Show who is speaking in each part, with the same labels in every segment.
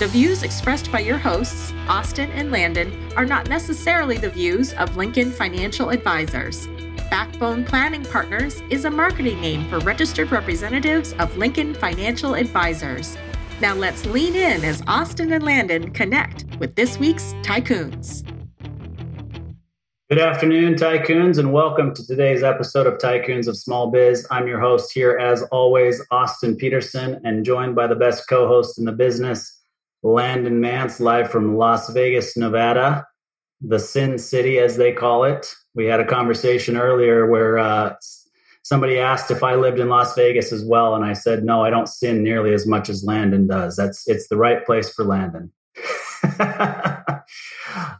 Speaker 1: The views expressed by your hosts, Austin and Landon, are not necessarily the views of Lincoln Financial Advisors. Backbone Planning Partners is a marketing name for registered representatives of Lincoln Financial Advisors. Now let's lean in as Austin and Landon connect with this week's Tycoons.
Speaker 2: Good afternoon, Tycoons, and welcome to today's episode of Tycoons of Small Biz. I'm your host here, as always, Austin Peterson, and joined by the best co host in the business, Landon Nance, live from Las Vegas, Nevada, the Sin City, as they call it. We had a conversation earlier where uh, somebody asked if I lived in Las Vegas as well, and I said no, I don't sin nearly as much as Landon does. That's it's the right place for Landon.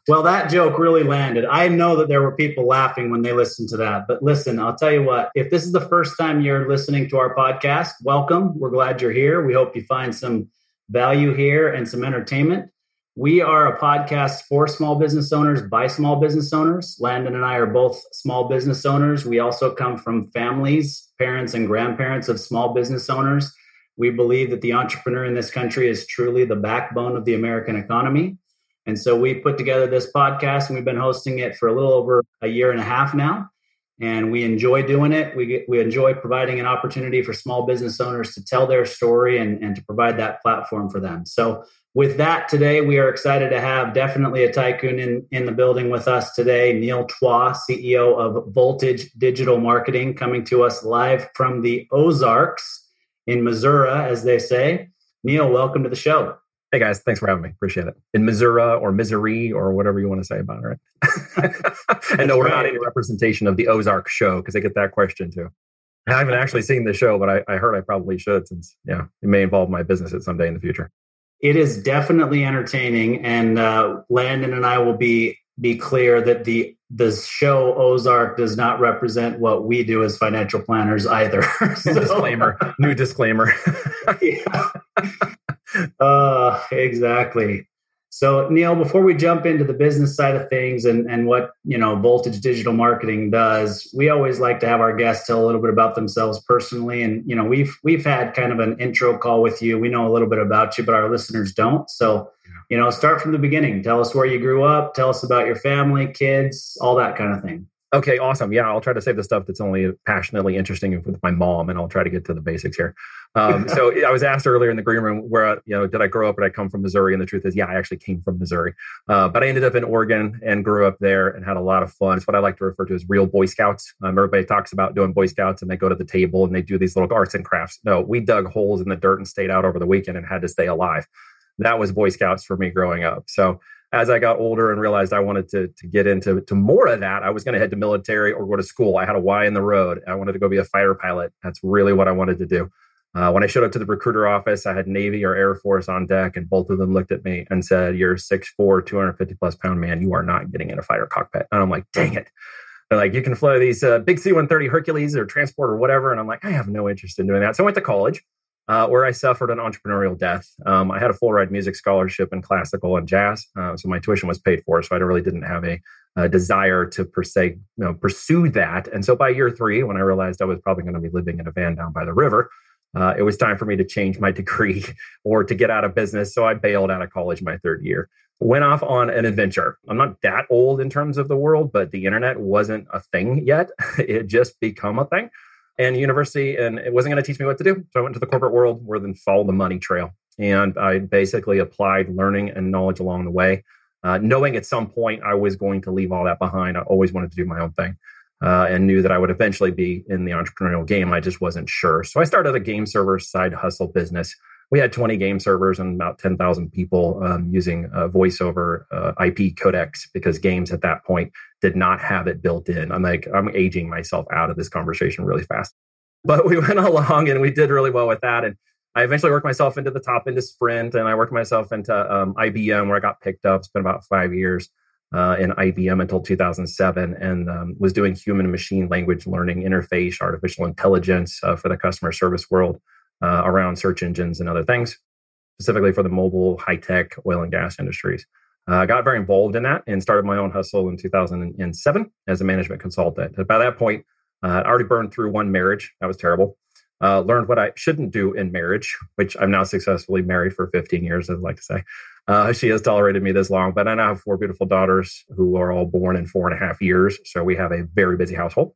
Speaker 2: well, that joke really landed. I know that there were people laughing when they listened to that. But listen, I'll tell you what, if this is the first time you're listening to our podcast, welcome. We're glad you're here. We hope you find some value here and some entertainment. We are a podcast for small business owners by small business owners. Landon and I are both small business owners. We also come from families, parents, and grandparents of small business owners. We believe that the entrepreneur in this country is truly the backbone of the American economy. And so we put together this podcast and we've been hosting it for a little over a year and a half now and we enjoy doing it. We get, we enjoy providing an opportunity for small business owners to tell their story and, and to provide that platform for them. So, with that, today we are excited to have definitely a tycoon in, in the building with us today, Neil Twa, CEO of Voltage Digital Marketing, coming to us live from the Ozarks in Missouri, as they say. Neil, welcome to the show.
Speaker 3: Hey guys, thanks for having me. Appreciate it. In Missouri or Misery or whatever you want to say about it. Right? and no, we're not any representation of the Ozark show because I get that question too. I haven't actually seen the show, but I, I heard I probably should since yeah, it may involve my business at some day in the future.
Speaker 2: It is definitely entertaining, and uh, Landon and I will be be clear that the the show Ozark does not represent what we do as financial planners either.
Speaker 3: so, disclaimer. New disclaimer.
Speaker 2: yeah. Uh, exactly. So Neil, before we jump into the business side of things and, and what you know Voltage Digital Marketing does, we always like to have our guests tell a little bit about themselves personally. And you know, we've we've had kind of an intro call with you. We know a little bit about you, but our listeners don't. So, you know, start from the beginning. Tell us where you grew up. Tell us about your family, kids, all that kind of thing.
Speaker 3: Okay, awesome. Yeah, I'll try to save the stuff that's only passionately interesting with my mom, and I'll try to get to the basics here. Um, so I was asked earlier in the green room where you know did I grow up? Did I come from Missouri? And the truth is, yeah, I actually came from Missouri, uh, but I ended up in Oregon and grew up there and had a lot of fun. It's what I like to refer to as real Boy Scouts. Um, everybody talks about doing Boy Scouts and they go to the table and they do these little arts and crafts. No, we dug holes in the dirt and stayed out over the weekend and had to stay alive. That was Boy Scouts for me growing up. So as I got older and realized I wanted to, to get into to more of that, I was going to head to military or go to school. I had a Y in the road. I wanted to go be a fighter pilot. That's really what I wanted to do. Uh, when I showed up to the recruiter office, I had Navy or Air Force on deck, and both of them looked at me and said, You're 6'4, 250 plus pound man. You are not getting in a fighter cockpit. And I'm like, Dang it. They're like, You can fly these uh, big C 130 Hercules or transport or whatever. And I'm like, I have no interest in doing that. So I went to college uh, where I suffered an entrepreneurial death. Um, I had a full ride music scholarship in classical and jazz, uh, so my tuition was paid for. So I really didn't have a, a, desire to per se you know, pursue that. And so by year three, when I realized I was probably going to be living in a van down by the river, uh, it was time for me to change my degree or to get out of business. So I bailed out of college my third year. Went off on an adventure. I'm not that old in terms of the world, but the internet wasn't a thing yet. it just become a thing and university, and it wasn't going to teach me what to do. So I went to the corporate world where then followed the money trail. And I basically applied learning and knowledge along the way, uh, knowing at some point I was going to leave all that behind. I always wanted to do my own thing. Uh, and knew that I would eventually be in the entrepreneurial game. I just wasn't sure. So I started a game server side hustle business we had 20 game servers and about 10,000 people um, using uh, voice over uh, IP codecs because games at that point did not have it built in. I'm like, I'm aging myself out of this conversation really fast. But we went along and we did really well with that. And I eventually worked myself into the top into Sprint and I worked myself into um, IBM where I got picked up. Been about five years. uh, in IBM until 2007 and um, was doing human machine language learning interface, artificial intelligence uh, for the customer service world uh, around search engines and other things, specifically for the mobile, high tech, oil and gas industries. Uh, I got very involved in that and started my own hustle in 2007 as a management consultant. By that point, uh, I already burned through one marriage. That was terrible. Uh, learned what I shouldn't do in marriage, which I'm now successfully married for 15 years, I'd like to say. Uh, she has tolerated me this long, but I now have four beautiful daughters who are all born in four and a half years. So we have a very busy household.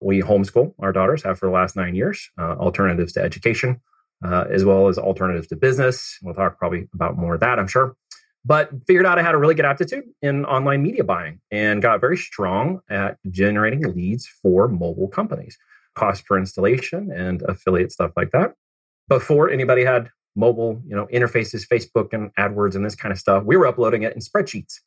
Speaker 3: We homeschool our daughters, have for the last nine years, uh, alternatives to education, uh, as well as alternatives to business. We'll talk probably about more of that, I'm sure. But figured out I had a really good aptitude in online media buying and got very strong at generating leads for mobile companies, cost per installation and affiliate stuff like that. Before anybody had mobile, you know, interfaces, Facebook and AdWords and this kind of stuff, we were uploading it in spreadsheets.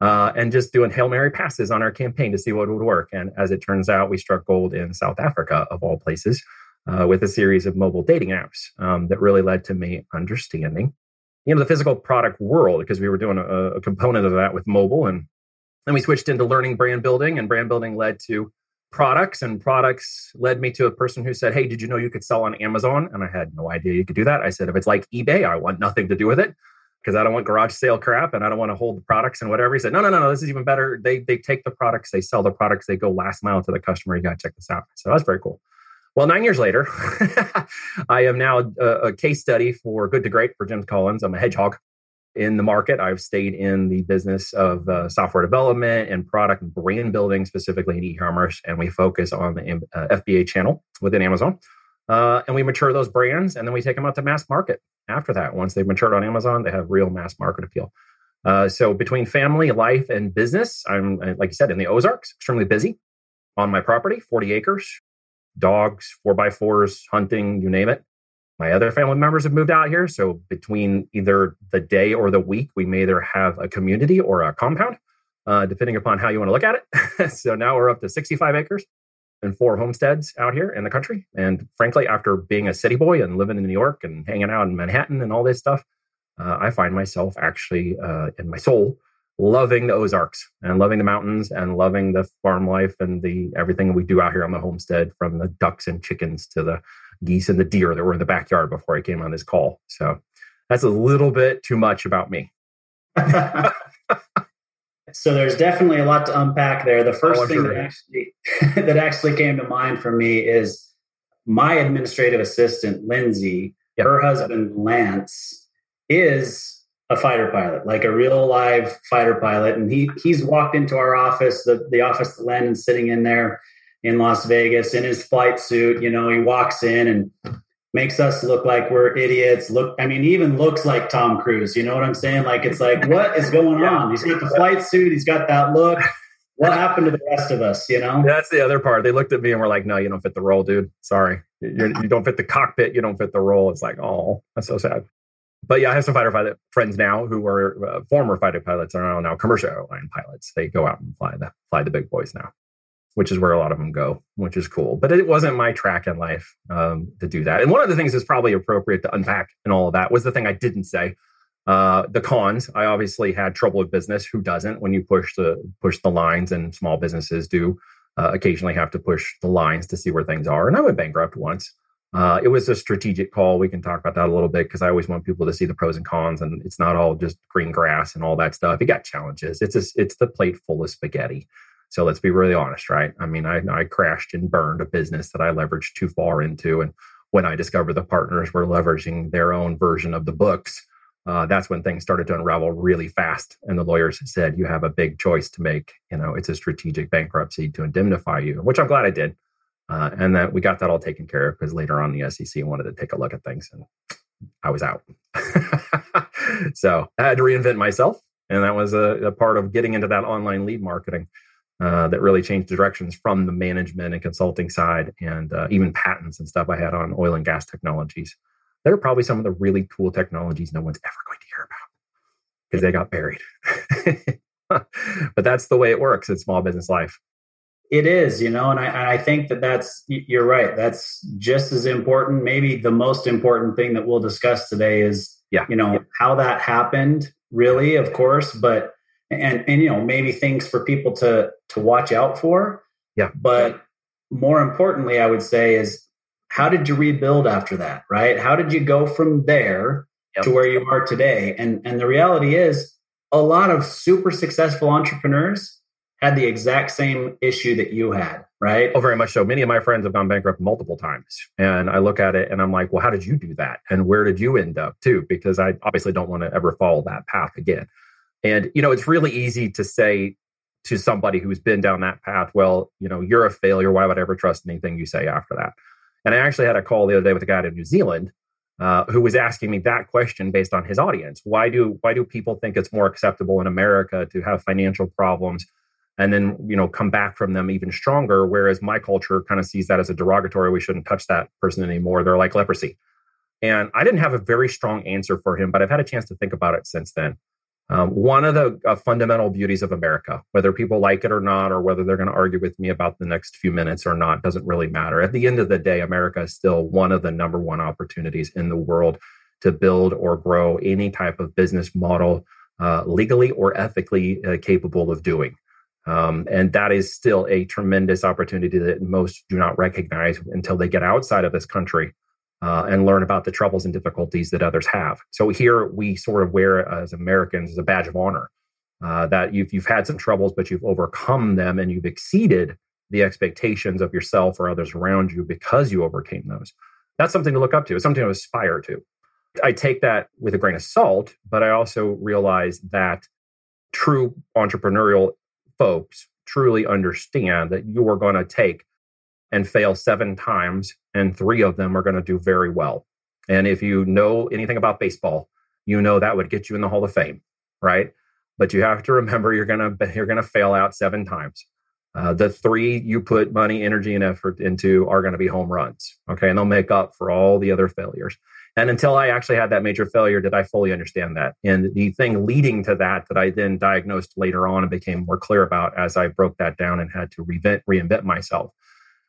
Speaker 3: Uh, and just doing Hail Mary passes on our campaign to see what would work. And as it turns out, we struck gold in South Africa, of all places, uh, with a series of mobile dating apps um, that really led to me understanding you know the physical product world because we were doing a, a component of that with mobile and then we switched into learning brand building and brand building led to products and products led me to a person who said hey did you know you could sell on amazon? And i had no idea you could do that. I said if it's like ebay i want nothing to do with it because i don't want garage sale crap and i don't want to hold the products and whatever. He said no no no no this is even better. They they take the products they sell the products they go last mile to the customer. You got to check this out. So that's very cool well, nine years later, I am now a, a, case study for Good to Great for Jim Collins. I'm a hedgehog in the market. I've stayed in the business of uh, software development and product and brand building, specifically in e-commerce, and we focus on the uh, FBA channel within Amazon. Uh, and we mature those brands, and then we take them out to mass market. After that, once they've matured on Amazon, they have real mass market appeal. Uh, so between family, life, and business, I'm like you said in the Ozarks, extremely busy on my property, 40 acres, dogs, four by fours, hunting, you name it. My other family members have moved out here. So between either the day or the week, we may either have a community or a compound, uh, depending upon how you want to look at it. so now we're up to 65 acres and four homesteads out here in the country. And frankly, after being a city boy and living in New York and hanging out in Manhattan and all this stuff, uh, I find myself actually uh, in my soul loving the Ozarks and loving the mountains and loving the farm life and the everything we do out here on the homestead, from the ducks and chickens to the geese and the deer that were in the backyard before I came on this call. So that's a little bit too much about me.
Speaker 2: so there's definitely a lot to unpack there. The first oh, thing that actually that actually came to mind for me is my administrative assistant, Lindsay, yep. her husband Lance, is a fighter pilot, like a real live fighter pilot. And he he's walked into our office, the, the office that Landon's sitting in there in Las Vegas in his flight suit. You know, he walks in and makes us look like we're idiots. Look, I mean, he even looks like Tom Cruise. You know what I'm saying? Like it's like, what is going yeah. on? He's got the flight suit, he's got that look. What happened to the rest of us? You know,
Speaker 3: that's the other part. They looked at me and were like, "No, you don't fit the role, dude. Sorry, You're, you do not fit the cockpit. You don't fit the role." It's like, oh, that's so sad but yeah, I have some fighter pilot friends now who are uh, former fighter pilots and are now commercial airline pilots. They go out and fly the fly the big boys now, which is where a lot of them go, which is cool. But it wasn't my track in life um, to do that. And one of the things that's probably appropriate to unpack and all of that was the thing I didn't say. Uh, the cons. I obviously had trouble with business. Who doesn't? When you push the push the lines, and small businesses do uh, occasionally have to push the lines to see where things are. And I went bankrupt once. Uh, it was a strategic call. We can talk about that a little bit because I always want people to see the pros and cons, and it's not all just green grass and all that stuff. It got challenges. It's a, it's the plate full of spaghetti. So let's be really honest, right? I mean, I, I crashed and burned a business that I leveraged too far into, and when I discovered the partners were leveraging their own version of the books, uh, that's when things started to unravel really fast. And the lawyers said, "You have a big choice to make. You know, it's a strategic bankruptcy to indemnify you," which I'm glad I did uh, and that we got that all taken care of because later on the SEC wanted to take a look at things and I was out. so I had to reinvent myself. And that was a, a part of getting into that online lead marketing uh, that really changed directions from the management and consulting side and uh, even patents and stuff I had on oil and gas technologies. They're probably some of the really cool technologies no one's ever going to hear about because they got buried. but that's the way it works in small business life.
Speaker 2: It is, you know, and I, I think that that's, you're right. That's just as important. Maybe the most important thing that we'll discuss today is, yeah. you know, how that happened, really, of course, but, and and you know maybe things for people to to watch out for.
Speaker 3: Yeah.
Speaker 2: But more importantly, I would say is how did you rebuild after that, right? How did you go from there yep. to where you are today? And and the reality is a lot of super successful entrepreneurs had the exact same issue that you had, right?
Speaker 3: Oh, very much so. Many of my friends have gone bankrupt multiple times. And I look at it and I'm like, well, how did you do that? And where did you end up too? Because I obviously don't want to ever follow that path again. And, you know, it's really easy to say to somebody who's been down that path, well, you know, you're a failure. Why would I ever trust anything you say after that? And I actually had a call the other day with a guy in New Zealand uh, who was asking me that question based on his audience. Why do why do people think it's more acceptable in America to have financial problems and then you know come back from them even stronger. Whereas my culture kind of sees that as a derogatory we shouldn't touch that person anymore. They're like leprosy. And i didn't have a very strong answer for him but i've had a chance to think about it since then. Um, one of the uh, fundamental beauties of america whether people like it or not or whether they're going to argue with me about the next few minutes or not doesn't really matter. At the end of the day america is still one of the number one opportunities in the world to build or grow any type of business model uh, legally or ethically uh, capable of doing um, and that is still a tremendous opportunity that most do not recognize until they get outside of this country uh, and learn about the troubles and difficulties that others have. So here we sort of wear as Americans as a badge of honor uh, that you've, you've had some troubles, but you've overcome them and you've exceeded the expectations of yourself or others around you because you overcame those. That's something to look up to. It's something to aspire to. I take that with a grain of salt, but I also realize that true entrepreneurial folks truly understand that you are going to take and fail seven times, and three of them are going to do very well. And if you know anything about baseball, you know that would get you in the Hall of Fame, right? But you have to remember you're gonna you're gonna fail out seven times. Uh, the three you put money, energy, and effort into are going to be home runs. Okay, and they'll make up for all the other failures. And until I actually had that major failure, did I fully understand that. And the thing leading to that, that I then diagnosed later on and became more clear about as I broke that down and had to reinvent, reinvent myself,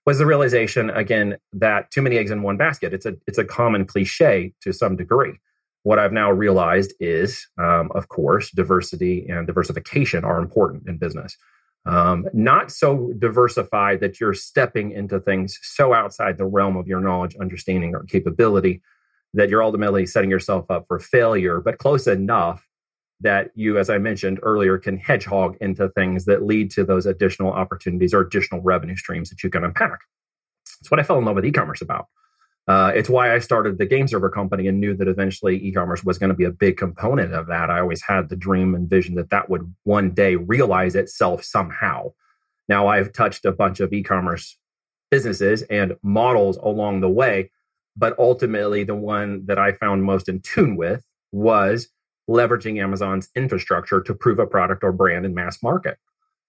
Speaker 3: was the realization again that too many eggs in one basket. It's a it's a common cliche to some degree. What I've now realized is, um, of course, diversity and diversification are important in business. Um, not so diversified that you're stepping into things so outside the realm of your knowledge, understanding, or capability that you're ultimately setting yourself up for failure, but close enough that you, as I mentioned earlier, can hedgehog into things that lead to those additional opportunities or additional revenue streams that you can unpack. It's what I fell in love with e-commerce about. Uh, it's why I started the game server company and knew that eventually e-commerce was going to be a big component of that. I always had the dream and vision that that would one day realize itself somehow. Now I've touched a bunch of e-commerce businesses and models along the way, but ultimately, the one that I found most in tune with was leveraging Amazon's infrastructure to prove a product or brand in mass market.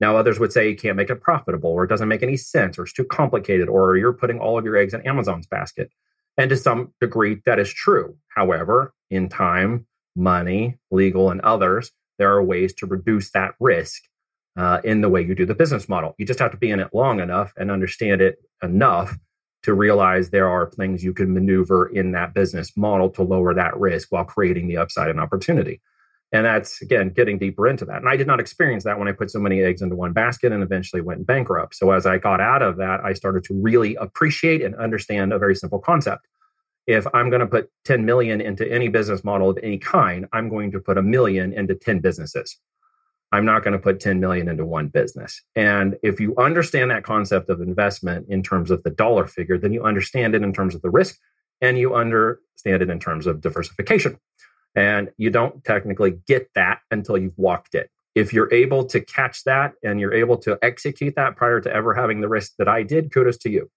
Speaker 3: Now, others would say you can't make it profitable, or it doesn't make any sense, or it's too complicated, or you're putting all of your eggs in Amazon's basket. And to some degree, that is true. However, in time, money, legal, and others, there are ways to reduce that risk uh, in the way you do the business model. You just have to be in it long enough and understand it enough to realize there are things you can maneuver in that business model to lower that risk while creating the upside and opportunity. And that's again getting deeper into that. And I did not experience that when I put so many eggs into one basket and eventually went bankrupt. So as I got out of that, I started to really appreciate and understand a very simple concept. If I'm going to put 10 million into any business model of any kind, I'm going to put a million into 10 businesses. I'm not going to put 10 million into one business. And if you understand that concept of investment in terms of the dollar figure, then you understand it in terms of the risk and you understand it in terms of diversification. And you don't technically get that until you've walked it. If you're able to catch that and you're able to execute that prior to ever having the risk that I did, kudos to you.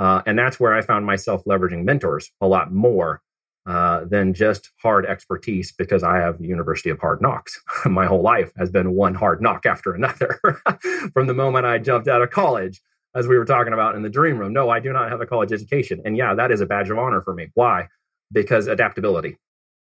Speaker 3: Uh, and that's where I found myself leveraging mentors a lot more uh, than just hard expertise because I have University of Hard Knocks. My whole life has been one hard knock after another from the moment I jumped out of college, as we were talking about in the dream room. No, I do not have a college education. And yeah, that is a badge of honor for me. Why? Because adaptability,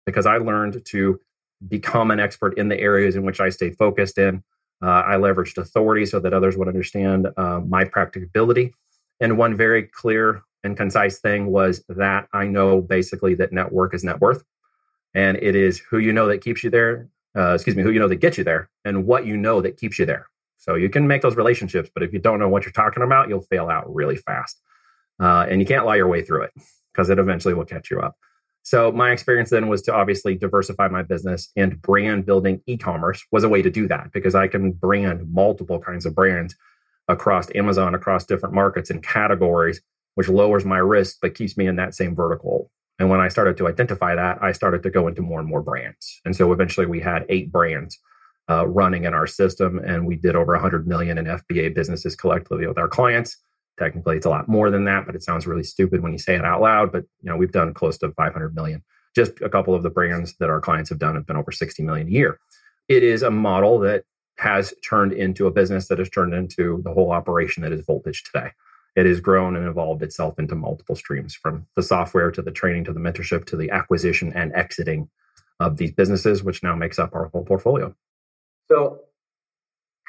Speaker 3: because I learned to become an expert in the areas in which I stayed focused in. Uh, I leveraged authority so that others would understand uh, my practicability. And one very clear and concise thing was that I know basically that network is net worth. And it is who you know that keeps you there, uh, excuse me, who you know that gets you there, and what you know that keeps you there. So you can make those relationships, but if you don't know what you're talking about, you'll fail out really fast. Uh, and you can't lie your way through it because it eventually will catch you up. So my experience then was to obviously diversify my business and brand building e-commerce was a way to do that because I can brand multiple kinds of brands across Amazon, across different markets and categories, which lowers my risk but keeps me in that same vertical. And when I started to identify that, I started to go into more and more brands. And so eventually we had eight brands uh, running in our system, and we did over 100 million in FBA businesses collectively with our clients. Technically, it's a lot more than that, but it sounds really stupid when you say it out loud. But you know, we've done close to 500 million. Just a couple of the brands that our clients have done have been over 60 million a year. It is a model that has turned into a business that has turned into the whole operation that is Voltage today. It has grown and evolved itself into multiple streams from the software to the training to the mentorship to the acquisition and exiting of these businesses, which now makes up our whole portfolio.
Speaker 4: So,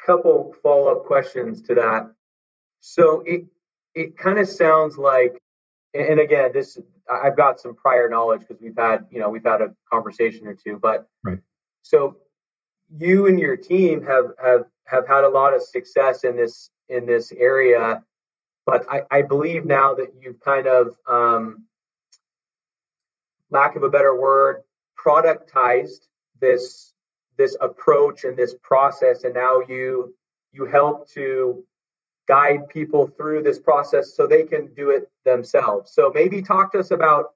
Speaker 4: couple follow up questions to that. So it it kind of sounds like, and again, this I've got some prior knowledge because we've had you know we've had a conversation or two, but
Speaker 3: right.
Speaker 4: So you and your team have have have had a lot of success in this in this area, but I, I believe now that you've kind of um, lack of a better word productized this this approach and this process and now you you help to guide people through this process so they can do it themselves so maybe talk to us about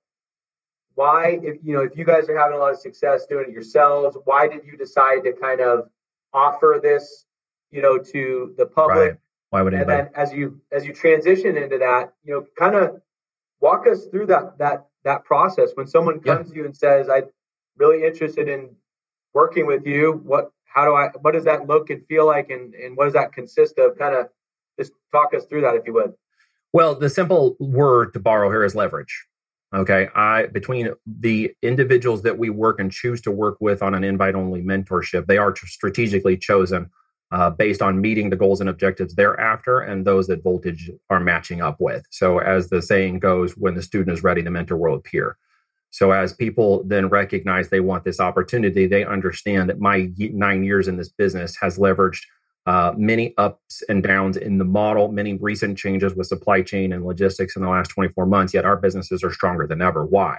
Speaker 4: why if you know if you guys are having a lot of success doing it yourselves why did you decide to kind of offer this you know to the public right.
Speaker 3: Why would anybody?
Speaker 4: and then as you as you transition into that you know kind of walk us through that that that process when someone comes yeah. to you and says i'm really interested in working with you what how do i what does that look and feel like and and what does that consist of kind of just talk us through that if you would
Speaker 3: well the simple word to borrow here is leverage okay i between the individuals that we work and choose to work with on an invite only mentorship they are strategically chosen uh, based on meeting the goals and objectives thereafter and those that voltage are matching up with so as the saying goes when the student is ready the mentor will appear so as people then recognize they want this opportunity, they understand that my nine years in this business has leveraged uh, many ups and downs in the model, many recent changes with supply chain and logistics in the last 24 months. Yet our businesses are stronger than ever. Why?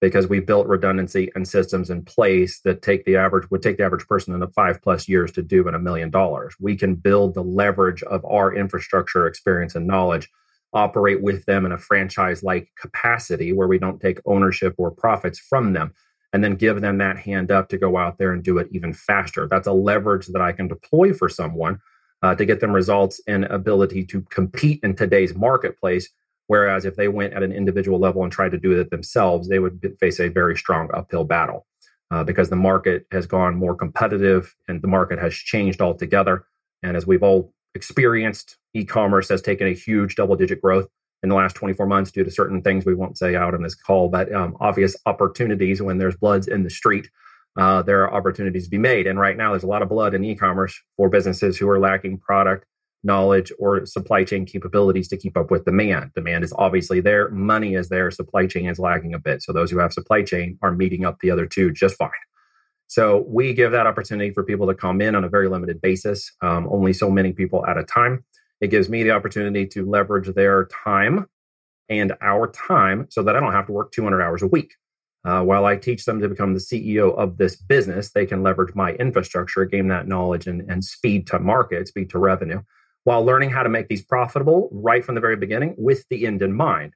Speaker 3: Because we built redundancy and systems in place that take the average would take the average person in the five plus years to do in a million dollars. We can build the leverage of our infrastructure, experience, and knowledge operate with them in a franchise like capacity where we don't take ownership or profits from them and then give them that hand up to go out there and do it even faster. That's a leverage that I can deploy for someone uh, to get them results and ability to compete in today's marketplace. Whereas if they went at an individual level and tried to do it themselves, they would face a very strong uphill battle uh, because the market has gone more competitive and the market has changed altogether. And as we've all experienced e-commerce has taken a huge double-digit growth in the last 24 months due to certain things we won't say out in this call, but um, obvious opportunities when there's bloods in the street. Uh, there are opportunities to be made. And right now, there's a lot of blood in e-commerce for businesses who are lacking product knowledge or supply chain capabilities to keep up with demand. Demand is obviously there, money is there, supply chain is lagging a bit. So those who have supply chain are meeting up the other two just fine. So we give that opportunity for people to come in on a very limited basis, um, only so many people at a time. It gives me the opportunity to leverage their time and our time so that I don't have to work 200 hours a week. Uh, while I teach them to become the CEO of this business, they can leverage my infrastructure, gain that knowledge and, and speed to market, speed to revenue, while learning how to make these profitable right from the very beginning with the end in mind,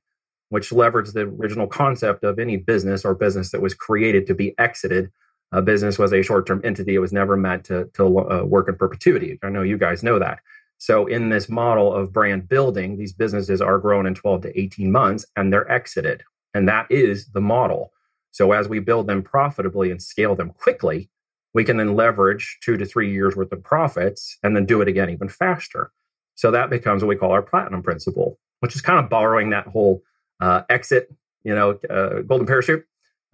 Speaker 3: which leverages the original concept of any business or business that was created to be exited a business was a short-term entity. It was never meant to, to uh, work in perpetuity. I know you guys know that. So in this model of brand building, these businesses are grown in 12 to 18 months and they're exited. And that is the model. So as we build them profitably and scale them quickly, we can then leverage two to three years worth of profits and then do it again even faster. So that becomes what we call our platinum principle, which is kind of borrowing that whole uh, exit, you know, uh, golden parachute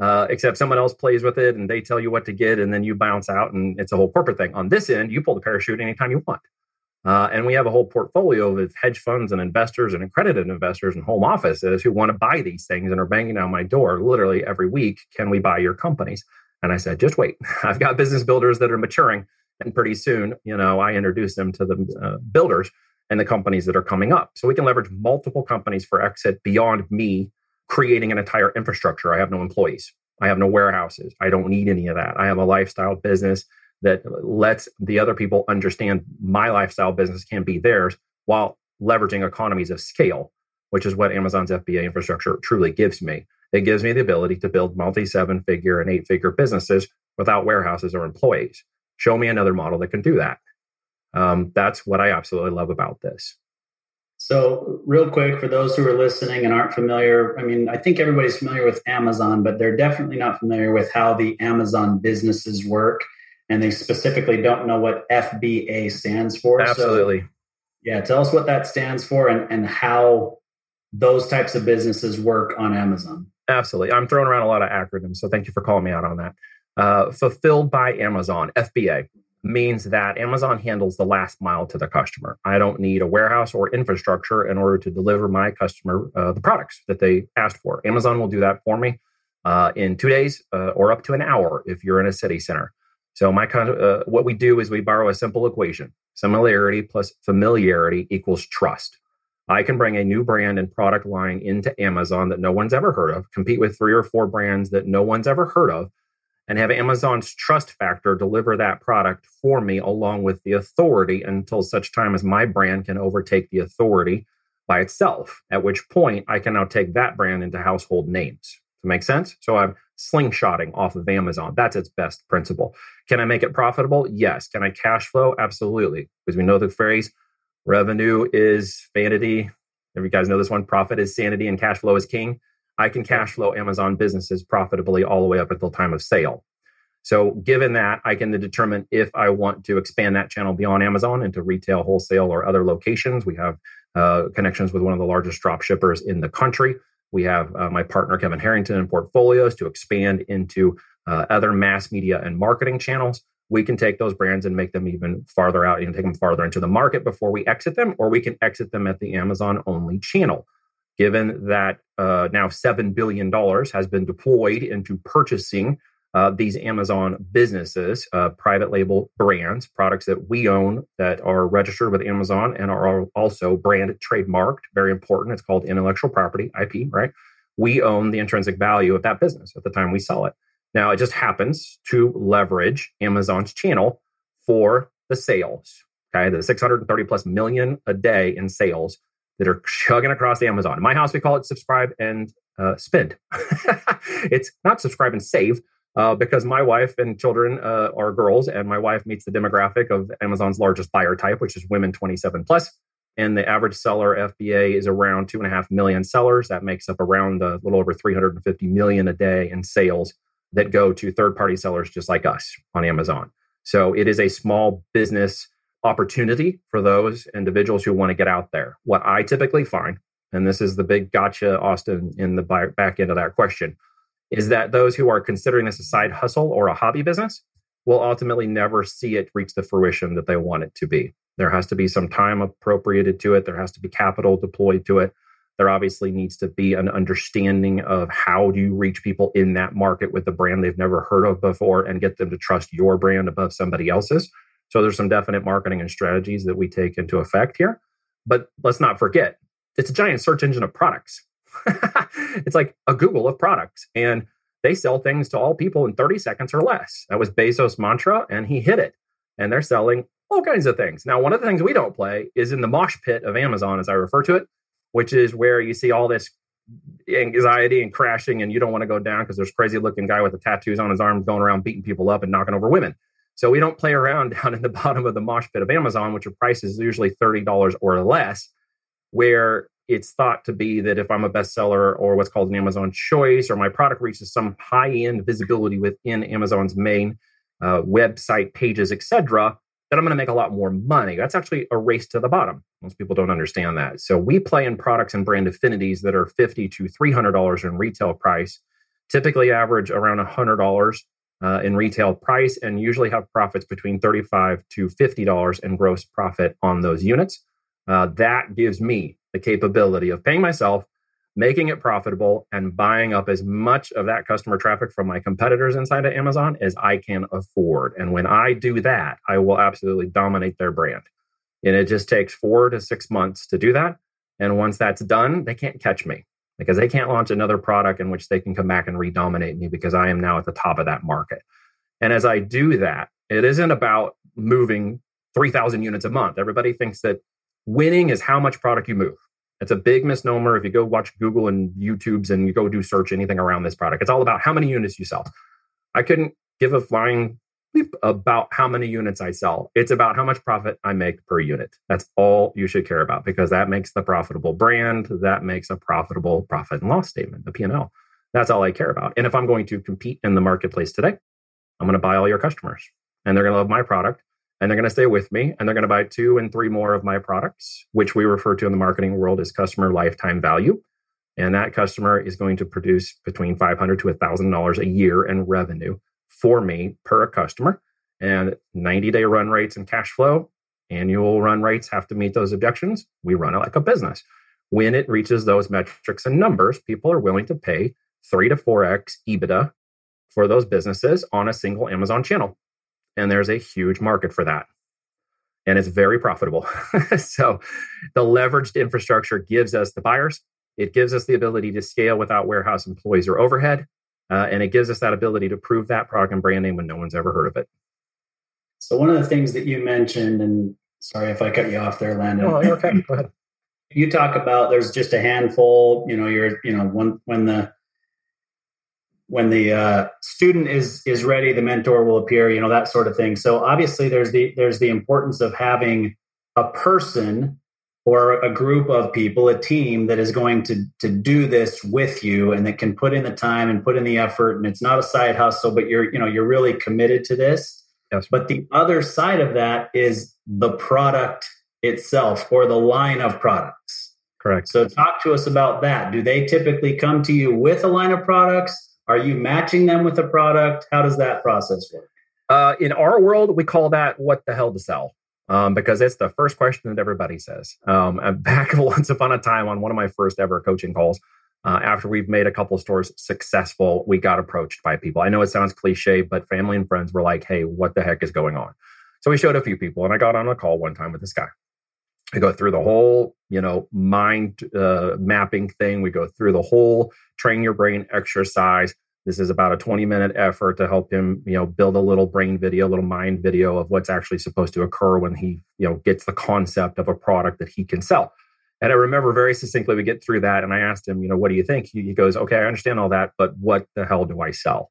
Speaker 3: uh, except someone else plays with it and they tell you what to get and then you bounce out and it's a whole corporate thing. On this end, you pull the parachute anytime you want. Uh, and we have a whole portfolio of hedge funds and investors and accredited investors and home offices who want to buy these things and are banging down my door literally every week. Can we buy your companies? And I said, just wait. I've got business builders that are maturing. And pretty soon, you know, I introduce them to the uh, builders and the companies that are coming up. So we can leverage multiple companies for exit beyond me creating an entire infrastructure. I have no employees. I have no warehouses. I don't need any of that. I have a lifestyle business that lets the other people understand my lifestyle business can be theirs while leveraging economies of scale, which is what Amazon's FBA infrastructure truly gives me. It gives me the ability to build multi seven figure and eight figure businesses without warehouses or employees. Show me another model that can do that. Um, that's what I absolutely love about this.
Speaker 2: So, real quick, for those who are listening and aren't familiar, I mean, I think everybody's familiar with Amazon, but they're definitely not familiar with how the Amazon businesses work. And they specifically don't know what FBA stands for.
Speaker 3: Absolutely.
Speaker 2: So, yeah, tell us what that stands for and, and how those types of businesses work on Amazon.
Speaker 3: Absolutely. I'm throwing around a lot of acronyms, so thank you for calling me out on that. Uh, fulfilled by Amazon, FBA means that Amazon handles the last mile to the customer. I don't need a warehouse or infrastructure in order to deliver my customer uh, the products that they asked for. Amazon will do that for me uh, in two days uh, or up to an hour if you're in a city center. So my uh, what we do is we borrow a simple equation: similarity plus familiarity equals trust. I can bring a new brand and product line into Amazon that no one's ever heard of, compete with three or four brands that no one's ever heard of, and have Amazon's trust factor deliver that product for me along with the authority until such time as my brand can overtake the authority by itself, at which point I can now take that brand into household names. To make sense? So I'm slingshotting off of Amazon. That's its best principle. Can I make it profitable? Yes. Can I cash flow? Absolutely. Because we know the phrase revenue is vanity. If you guys know this one, profit is sanity and cash flow is king. I can cash flow Amazon businesses profitably all the way up until time of sale. So, given that, I can determine if I want to expand that channel beyond Amazon into retail, wholesale, or other locations. We have uh, connections with one of the largest drop shippers in the country. We have uh, my partner Kevin Harrington in portfolios to expand into uh, other mass media and marketing channels. We can take those brands and make them even farther out and take them farther into the market before we exit them, or we can exit them at the Amazon only channel given that uh, now $7 billion has been deployed into purchasing uh, these Amazon businesses, uh, private label brands, products that we own that are registered with Amazon and are also brand trademarked. Very important. It's called intellectual property, IP, right? We own the intrinsic value of that business at the time we sell it. Now, it just happens to leverage Amazon's channel for the sales. Okay, the 630 plus million a day in sales that are chugging across Amazon. In my house, we call it subscribe and uh, spend. it's not subscribe and save uh, because my wife and children uh, are girls, and my wife meets the demographic of Amazon's largest buyer type, which is women 27 plus. And the average seller FBA is around two and a half million sellers. That makes up around a little over 350 million a day in sales that go to third party sellers just like us on Amazon. So it is a small business opportunity for those individuals who want to get out there. What I typically find, and this is the big gotcha, Austin, in the back end of that question, is that those who are considering this a side hustle or a hobby business will ultimately never see it reach the fruition that they want it to be. There has to be some time appropriated to it, there has to be capital deployed to it. There obviously needs to be an understanding of how do you reach people in that market with a brand they've never heard of before and get them to trust your brand above somebody else's so there's some definite marketing and strategies that we take into effect here. But let's not forget, it's a giant search engine of products. it's like a Google of products. And they sell things to all people in 30 seconds or less. That was Bezos' mantra, and he hit it. And they're selling all kinds of things. Now, one of the things we don't play is in the mosh pit of Amazon, as I refer to it, which is where you see all this anxiety and crashing, and you don't want to go down because there's crazy looking guy with the tattoos on his arms going around beating people up and knocking over women. So we don't play around down in the bottom of the mosh pit of Amazon, which are prices usually $30 or less, where it's thought to be that if I'm a bestseller or what's called an Amazon choice, or my product reaches some high end visibility within Amazon's main uh, website pages, etc., that I'm going to make a lot more money. That's actually a race to the bottom. Most people don't understand that. So we play in products and brand affinities that are 50 to $300 in retail price, typically average around $100 uh, in retail price and usually have profits between 35 to $50 in gross profit on those units. Uh, that gives me the capability of paying myself making it profitable and buying up as much of that customer traffic from my competitors inside of Amazon as I can afford. And when I do that, I will absolutely dominate their brand. And it just takes four to six months to do that. And once that's done, they can't catch me because they can't launch another product in which they can come back and redominate me because I am now at the top of that market. And as I do that, it isn't about moving 3,000 units a month. Everybody thinks that winning is how much product you move. It's a big misnomer. If you go watch Google and YouTube's and you go do search anything around this product, it's all about how many units you sell. I couldn't give a flying about how many units I sell. It's about how much profit I make per unit. That's all you should care about because that makes the profitable brand. That makes a profitable profit and loss statement, the P&L. That's all I care about. And if I'm going to compete in the marketplace today, I'm going to buy all your customers and they're going to love my product and they're going to stay with me and they're going to buy two and three more of my products, which we refer to in the marketing world as customer lifetime value. And that customer is going to produce between $500 to $1,000 a year in revenue for me per customer. And 90 day run rates and cash flow, annual run rates have to meet those objections. We run it like a business. When it reaches those metrics and numbers, people are willing to pay three to 4x EBITDA for those businesses on a single Amazon channel and there's a huge market for that. And it's very profitable. So the leveraged infrastructure gives us the buyers. It gives us the ability to scale without warehouse employees or overhead. Uh, and it gives us that ability to prove that product and brand name when no one's ever heard of it.
Speaker 2: So one of the things that you mentioned and sorry if i cut you off there landon.
Speaker 3: Oh, okay. Go ahead.
Speaker 2: You talk about there's just a handful you know you're you know when when the when the uh, student is is ready, the mentor will appear. You know that sort of thing. So obviously, there's the there's the importance of having a person or a group of people, a team that is going to to do this with you and that can put in the time and put in the effort. And it's not a side hustle, but you're you know you're really committed to this.
Speaker 3: Yes.
Speaker 2: But the other side of that is the product itself or the line of products.
Speaker 3: Correct.
Speaker 2: So talk to us about that. Do they typically come to you with a line of products? Are you matching them with a product? How does that process work?
Speaker 3: Uh, in our world, we call that what the hell to sell. Um, because it's the first question that everybody says. Um, back once upon a time on one of my first ever coaching calls, uh, after we've made a couple stores successful, we got approached by people. I know it sounds cliche, but family and friends were like, hey, what the heck is going on? So we showed a few people, and I got on a call one time with this guy. I go through the whole, you know, mind uh, mapping thing. We go through the whole train your brain exercise. This is about a 20 minute effort to help him, you know, build a little brain video, a little mind video of what's actually supposed to occur when he, you know, gets the concept of a product that he can sell. And I remember very succinctly, we get through that, and I asked him, you know, what do you think? He goes, okay, I understand all that, but what the hell do I sell?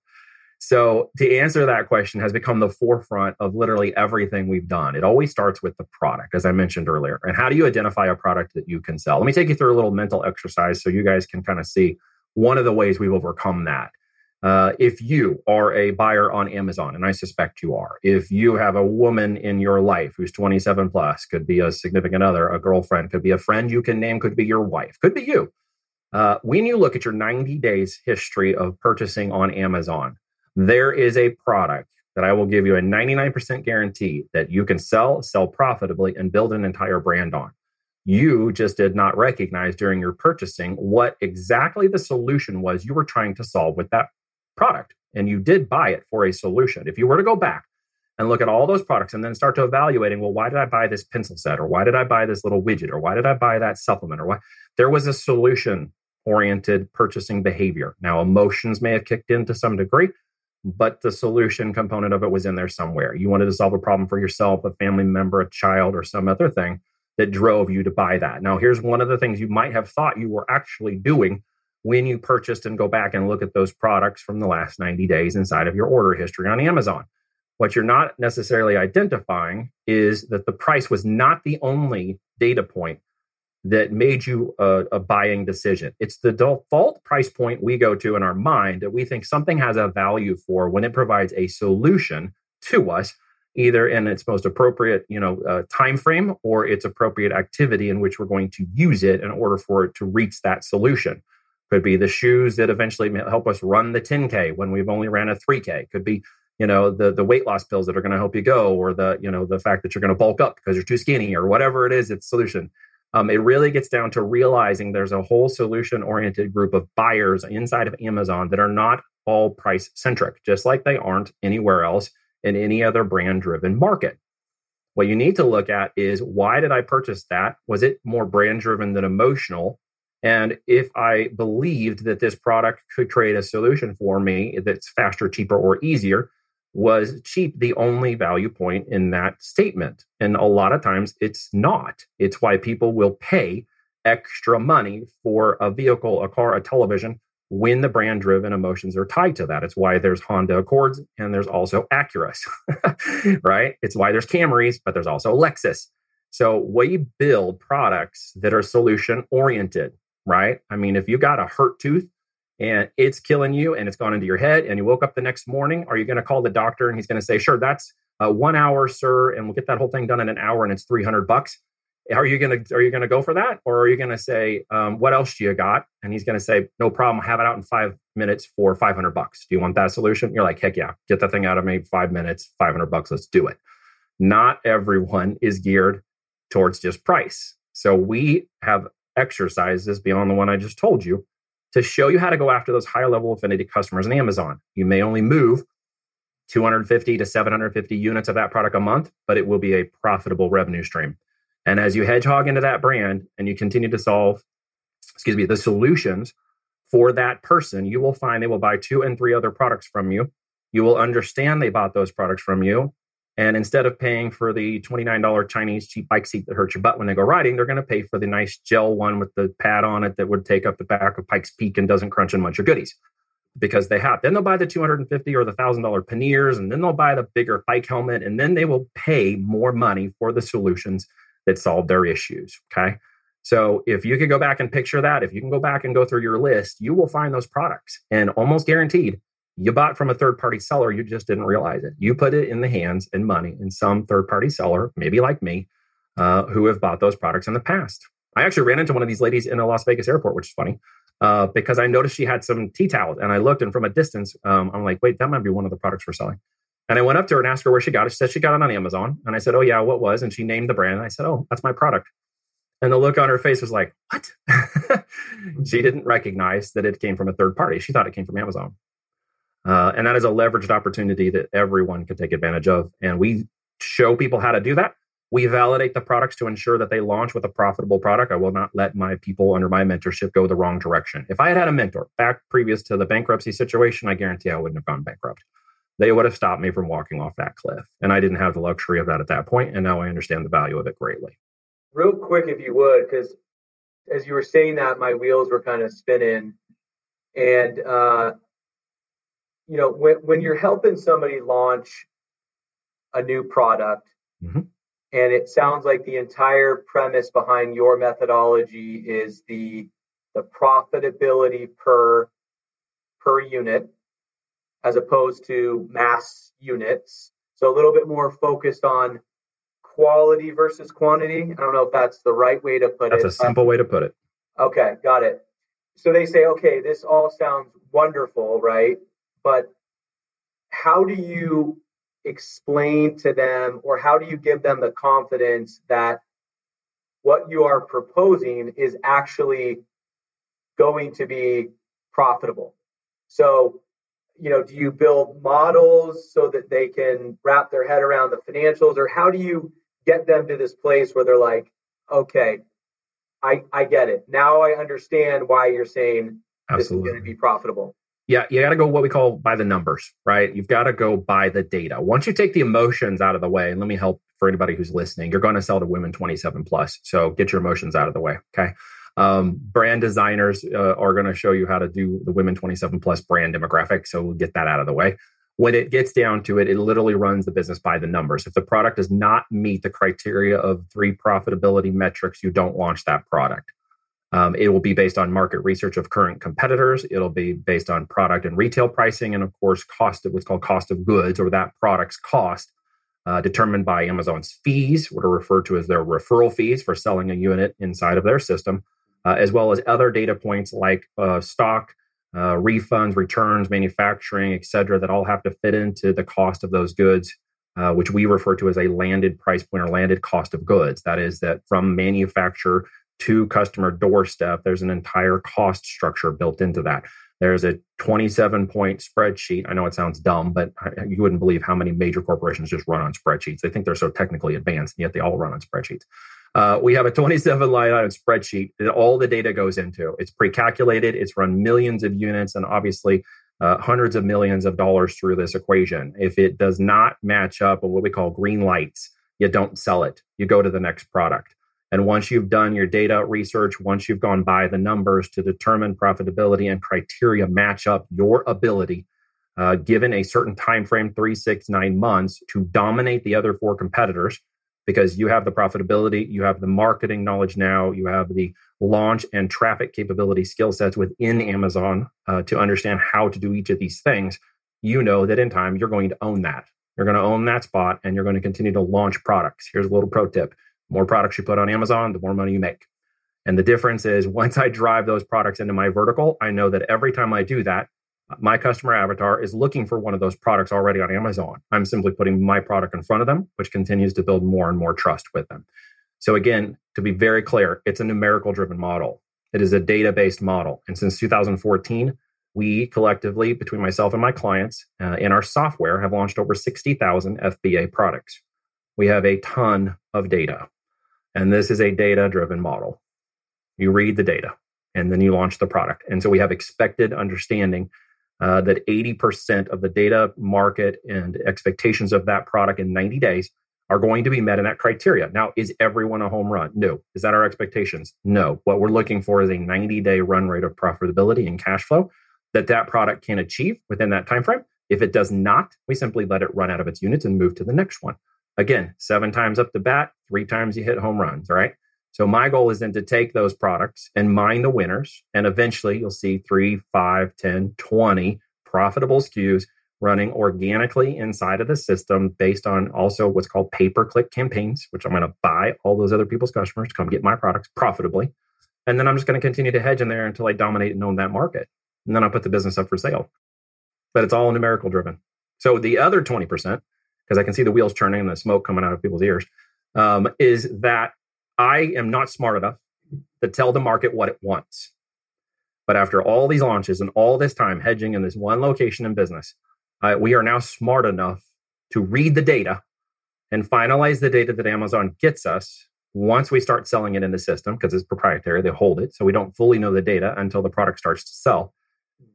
Speaker 3: So, to answer that question has become the forefront of literally everything we've done. It always starts with the product, as I mentioned earlier. And how do you identify a product that you can sell? Let me take you through a little mental exercise so you guys can kind of see one of the ways we've overcome that. Uh, if you are a buyer on Amazon, and I suspect you are, if you have a woman in your life who's 27 plus, could be a significant other, a girlfriend, could be a friend you can name, could be your wife, could be you. Uh, when you look at your 90 days history of purchasing on Amazon, there is a product that I will give you a 99% guarantee that you can sell, sell profitably, and build an entire brand on. You just did not recognize during your purchasing what exactly the solution was you were trying to solve with that product. And you did buy it for a solution. If you were to go back and look at all those products and then start to evaluating, well, why did I buy this pencil set? Or why did I buy this little widget? Or why did I buy that supplement? Or why? There was a solution oriented purchasing behavior. Now, emotions may have kicked in to some degree, but the solution component of it was in there somewhere. You wanted to solve a problem for yourself, a family member, a child, or some other thing that drove you to buy that. Now, here's one of the things you might have thought you were actually doing when you purchased and go back and look at those products from the last 90 days inside of your order history on Amazon. What you're not necessarily identifying is that the price was not the only data point that made you a, a, buying decision. It's the default price point we go to in our mind that we think something has a value for when it provides a solution to us, either in its most appropriate, you know, uh, time frame or its appropriate activity in which we're going to use it in order for it to reach that solution. Could be the shoes that eventually help us run the 10k when we've only ran a 3k. Could be you know the the weight loss pills that are going to help you go, or the you know the fact that you're going to bulk up because you're too skinny, or whatever it is. It's solution Um, it really gets down to realizing there's a whole solution oriented group of buyers inside of Amazon that are not all price centric, just like they aren't anywhere else in any other brand driven market. What you need to look at is why did I purchase that? Was it more brand driven than emotional? And if I believed that this product could create a solution for me that's faster, cheaper, or easier, was cheap the only value point in that statement? And a lot of times it's not. It's why people will pay extra money for a vehicle, a car, a television when the brand driven emotions are tied to that. It's why there's Honda Accords and there's also Acuras, right? It's why there's Camrys, but there's also Lexus. So we build products that are solution oriented, right? I mean, if you got a hurt tooth and it's killing you and it's gone into your head and you woke up the next morning, are you going to call the doctor and he's going to say, sure, that's uh, one hour, sir, and we'll get that whole thing done in an hour and it's 300 bucks? Are you going to, are you going to go for that? Or are you going to say, um, what else do you got? And he's going to say, no problem. Have it out in five minutes for 500 bucks. Do you want that solution? You're like, heck yeah, get that thing out of me. Five minutes, 500 bucks. Let's do it. Not everyone is geared towards just price. So we have exercises beyond the one I just told you to show you how to go after those higher level affinity customers in Amazon. You may only move 250 to 750 units of that product a month, but it will be a profitable revenue stream. And as you hedgehog into that brand and you continue to solve, excuse me, the solutions for that person, you will find they will buy two and three other products from you. You will understand they bought those products from you. And instead of paying for the $29 Chinese cheap bike seat that hurts your butt when they go riding, they're going to pay for the nice gel one with the pad on it that would take up the back of Pikes Peak and doesn't crunch and munch your goodies because they have. Then they'll buy the 250 or the $1,000 panniers, and then they'll buy the bigger bike helmet, and then they will pay more money for the solutions that solve their issues. Okay. So if you could go back and picture that, if you can go back and go through your list, you will find those products and almost guaranteed you bought from a third party seller, you just didn't realize it. You put it in the hands and money in some third party seller, maybe like me, uh, who have bought those products in the past. I actually ran into one of these ladies in a Las Vegas airport, which is funny uh, because I noticed she had some tea towels and I looked and from a distance, um, I'm like, wait, that might be one of the products we're selling. And I went up to her and asked her where she got it. She said she got it on Amazon. And I said, oh, yeah, what was? And she named the brand. And I said, oh, that's my product. And the look on her face was like, what? she didn't recognize that it came from a third party. She thought it came from Amazon. Uh, and that is a leveraged opportunity that everyone can take advantage of. And we show people how to do that. We validate the products to ensure that they launch with a profitable product. I will not let my people under my mentorship go the wrong direction. If I had had a mentor back previous to the bankruptcy situation, I guarantee I wouldn't have gone bankrupt. They would have stopped me from walking off that cliff. And I didn't have the luxury of that at that point, And now I understand the value of it greatly.
Speaker 4: Real quick, if you would, because as you were saying that, my wheels were kind of spinning. And uh, you know, when, when you're helping somebody launch a new product, mm-hmm. and it sounds like the entire premise behind your methodology is the the profitability per per unit as opposed to mass units. So a little bit more focused on quality versus quantity. I don't know if that's the right way to put
Speaker 3: that's
Speaker 4: it.
Speaker 3: That's a simple way to put it.
Speaker 4: Okay, got it. So they say, okay, this all sounds wonderful, right? But how do you explain to them or how do you give them the confidence that what you are proposing is actually going to be profitable? So you know do you build models so that they can wrap their head around the financials or how do you get them to this place where they're like okay i i get it. Now i understand why you're saying Absolutely. this is going to be profitable
Speaker 3: yeah, you got to go what we call by the numbers, right? You've got to go by the data. Once you take the emotions out of the way, and let me help for anybody who's listening, you're going to sell to women 27 plus. So get your emotions out of the way. Okay. Um, brand designers uh, are going to show you how to do the women 27 plus brand demographic. So we'll get that out of the way. When it gets down to it, it literally runs the business by the numbers. If the product does not meet the criteria of three profitability metrics, you don't launch that product. Um, it will be based on market research of current competitors. It'll be based on product and retail pricing, and of course, cost of what's called cost of goods or that product's cost, uh, determined by Amazon's fees, what are referred to as their referral fees for selling a unit inside of their system, uh, as well as other data points like uh, stock, uh, refunds, returns, manufacturing, et cetera, that all have to fit into the cost of those goods. Uh, which we refer to as a landed price point or landed cost of goods. That is, that from manufacturer to customer doorstep, there's an entire cost structure built into that. There's a 27 point spreadsheet. I know it sounds dumb, but you wouldn't believe how many major corporations just run on spreadsheets. They think they're so technically advanced, and yet they all run on spreadsheets. Uh, we have a 27 line item spreadsheet that all the data goes into. It's pre calculated, it's run millions of units, and obviously uh, hundreds of millions of dollars through this equation. If it does not match up with what we call green lights, you don't sell it. You go to the next product. And once you've done your data research, once you've gone by the numbers to determine profitability and criteria match up your ability, uh, given a certain time frame, three, six, nine months, to dominate the other four competitors, because you have the profitability, you have the marketing knowledge now, you have the launch and traffic capability skill sets within Amazon uh, to understand how to do each of these things. You know that in time you're going to own that. You're going to own that spot, and you're going to continue to launch products. Here's a little pro tip more products you put on Amazon, the more money you make. And the difference is once I drive those products into my vertical, I know that every time I do that, my customer avatar is looking for one of those products already on Amazon. I'm simply putting my product in front of them, which continues to build more and more trust with them. So, again, to be very clear, it's a numerical driven model. It is a data based model. And since 2014, we collectively, between myself and my clients uh, in our software, have launched over 60,000 FBA products. We have a ton of data. And this is a data driven model. You read the data and then you launch the product. And so we have expected understanding uh, that 80% of the data market and expectations of that product in 90 days are going to be met in that criteria. Now, is everyone a home run? No. Is that our expectations? No. What we're looking for is a 90 day run rate of profitability and cash flow that that product can achieve within that time frame. If it does not, we simply let it run out of its units and move to the next one. Again, seven times up the bat, three times you hit home runs, right? So my goal is then to take those products and mine the winners. And eventually you'll see three, five, 10, 20 profitable SKUs running organically inside of the system based on also what's called pay per click campaigns, which I'm going to buy all those other people's customers to come get my products profitably. And then I'm just going to continue to hedge in there until I dominate and own that market. And then I'll put the business up for sale. But it's all numerical driven. So the other 20%, because I can see the wheels turning and the smoke coming out of people's ears, um, is that I am not smart enough to tell the market what it wants. But after all these launches and all this time hedging in this one location in business, uh, we are now smart enough to read the data and finalize the data that Amazon gets us once we start selling it in the system because it's proprietary. They hold it. So we don't fully know the data until the product starts to sell.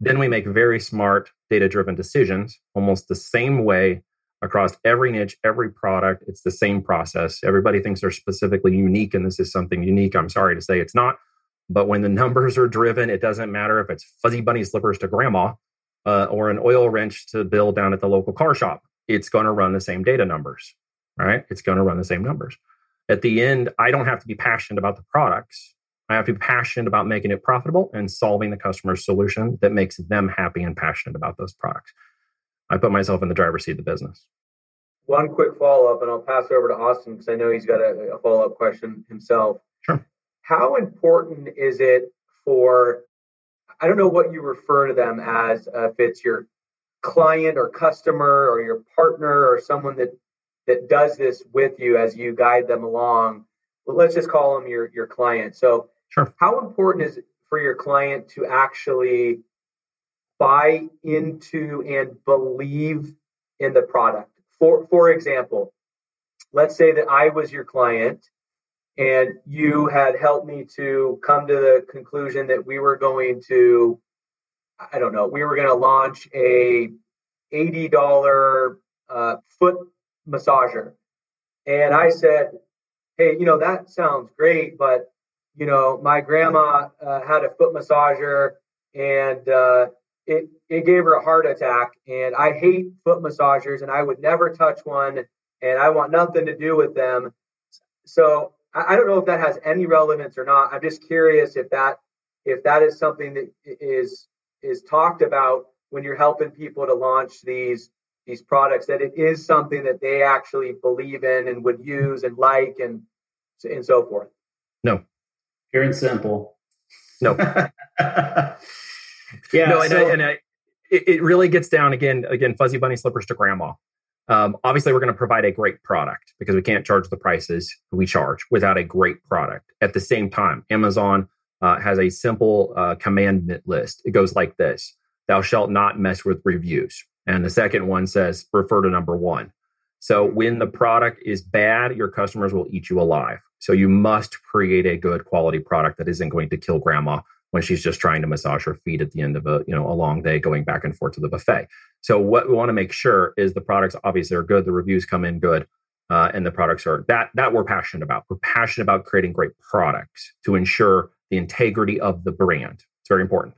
Speaker 3: Then we make very smart data driven decisions, almost the same way across every niche, every product. It's the same process. Everybody thinks they're specifically unique, and this is something unique. I'm sorry to say it's not. But when the numbers are driven, it doesn't matter if it's fuzzy bunny slippers to grandma uh, or an oil wrench to Bill down at the local car shop. It's going to run the same data numbers, right? It's going to run the same numbers. At the end, I don't have to be passionate about the products. I have to be passionate about making it profitable and solving the customer's solution that makes them happy and passionate about those products. I put myself in the driver's seat of the business.
Speaker 4: One quick follow up, and I'll pass it over to Austin because I know he's got a, a follow up question himself.
Speaker 3: Sure.
Speaker 4: How important is it for, I don't know what you refer to them as, uh, if it's your client or customer or your partner or someone that that does this with you as you guide them along. But let's just call them your your client. So,
Speaker 3: sure.
Speaker 4: how important is it for your client to actually buy into and believe in the product. For for example, let's say that I was your client and you had helped me to come to the conclusion that we were going to I don't know, we were going to launch a $80 uh, foot massager. And I said, hey, you know, that sounds great, but, you know, my grandma uh, had a foot massager and uh, it it gave her a heart attack. And I hate foot massagers, and I would never touch one, and I want nothing to do with them. So I, I don't know if that has any relevance or not. I'm just curious if that if that is something that is is talked about when you're helping people to launch these these products that it is something that they actually believe in and would use and like and and so forth.
Speaker 3: No.
Speaker 2: Pure and simple.
Speaker 3: No. yeah. No, and, so, I, and I, it, it really gets down again, again, fuzzy bunny slippers to grandma. Um, obviously, we're going to provide a great product because we can't charge the prices we charge without a great product. At the same time, Amazon uh, has a simple uh, commandment list. It goes like this Thou shalt not mess with reviews. And the second one says, refer to number one. So when the product is bad, your customers will eat you alive. So you must create a good quality product that isn't going to kill grandma when she's just trying to massage her feet at the end of a you know a long day going back and forth to the buffet. So what we want to make sure is the products obviously are good, the reviews come in good, uh, and the products are that that we're passionate about. We're passionate about creating great products to ensure the integrity of the brand. It's very important.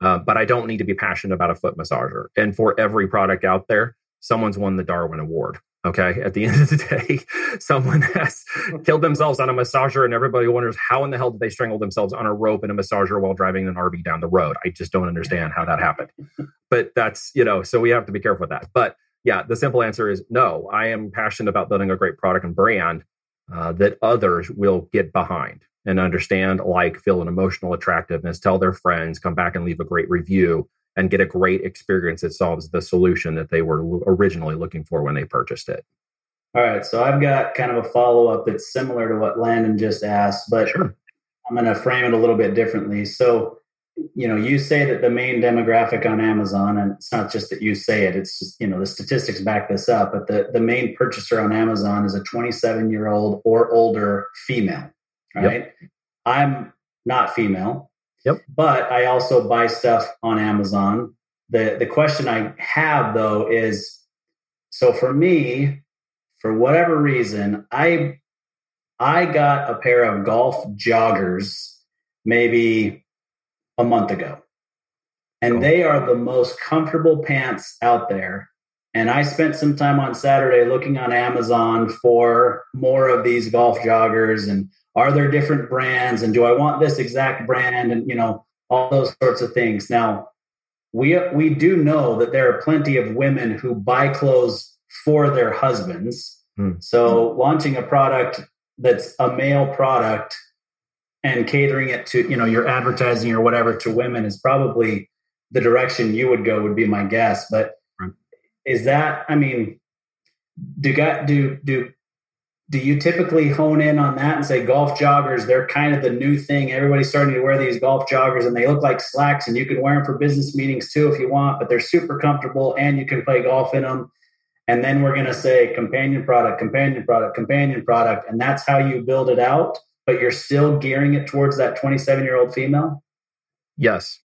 Speaker 3: Uh, but I don't need to be passionate about a foot massager. And for every product out there, someone's won the Darwin Award. Okay. At the end of the day, someone has killed themselves on a massager, and everybody wonders how in the hell did they strangle themselves on a rope in a massager while driving an RV down the road? I just don't understand how that happened. But that's, you know, so we have to be careful with that. But yeah, the simple answer is no. I am passionate about building a great product and brand uh, that others will get behind and understand, like, feel an emotional attractiveness, tell their friends, come back and leave a great review and get a great experience that solves the solution that they were originally looking for when they purchased it.
Speaker 2: All right. So I've got kind of a follow up that's similar to what Landon just asked, but sure. I'm going to frame it a little bit differently. So, you know, you say that the main demographic on Amazon, and it's not just that you say it, it's just, you know, the statistics back this up, but the, the main purchaser on Amazon is a 27 year old or older female, right? Yep. I'm not female.
Speaker 3: Yep.
Speaker 2: But I also buy stuff on Amazon. The the question I have though is so for me, for whatever reason, I I got a pair of golf joggers maybe a month ago. And they are the most comfortable pants out there. And I spent some time on Saturday looking on Amazon for more of these golf joggers and are there different brands? And do i want this exact brand? And you know all those sorts of things. Now we we do know that there are plenty of women who buy clothes for their husbands. Hmm. so launching a product that's a male product and catering it to you know your advertising or whatever to women is probably the direction you would go would be my guess. But is that i mean do got do do do you typically hone in on that and say golf joggers they're kind of the new thing. Everybody's starting to wear these golf joggers and they look like slacks and you can wear them for business meetings too if you want but they're super comfortable and you can play golf in them and then we're going to say companion product companion product companion product and that's how you build it out but you're still gearing it towards that 27 year old female?
Speaker 3: Yes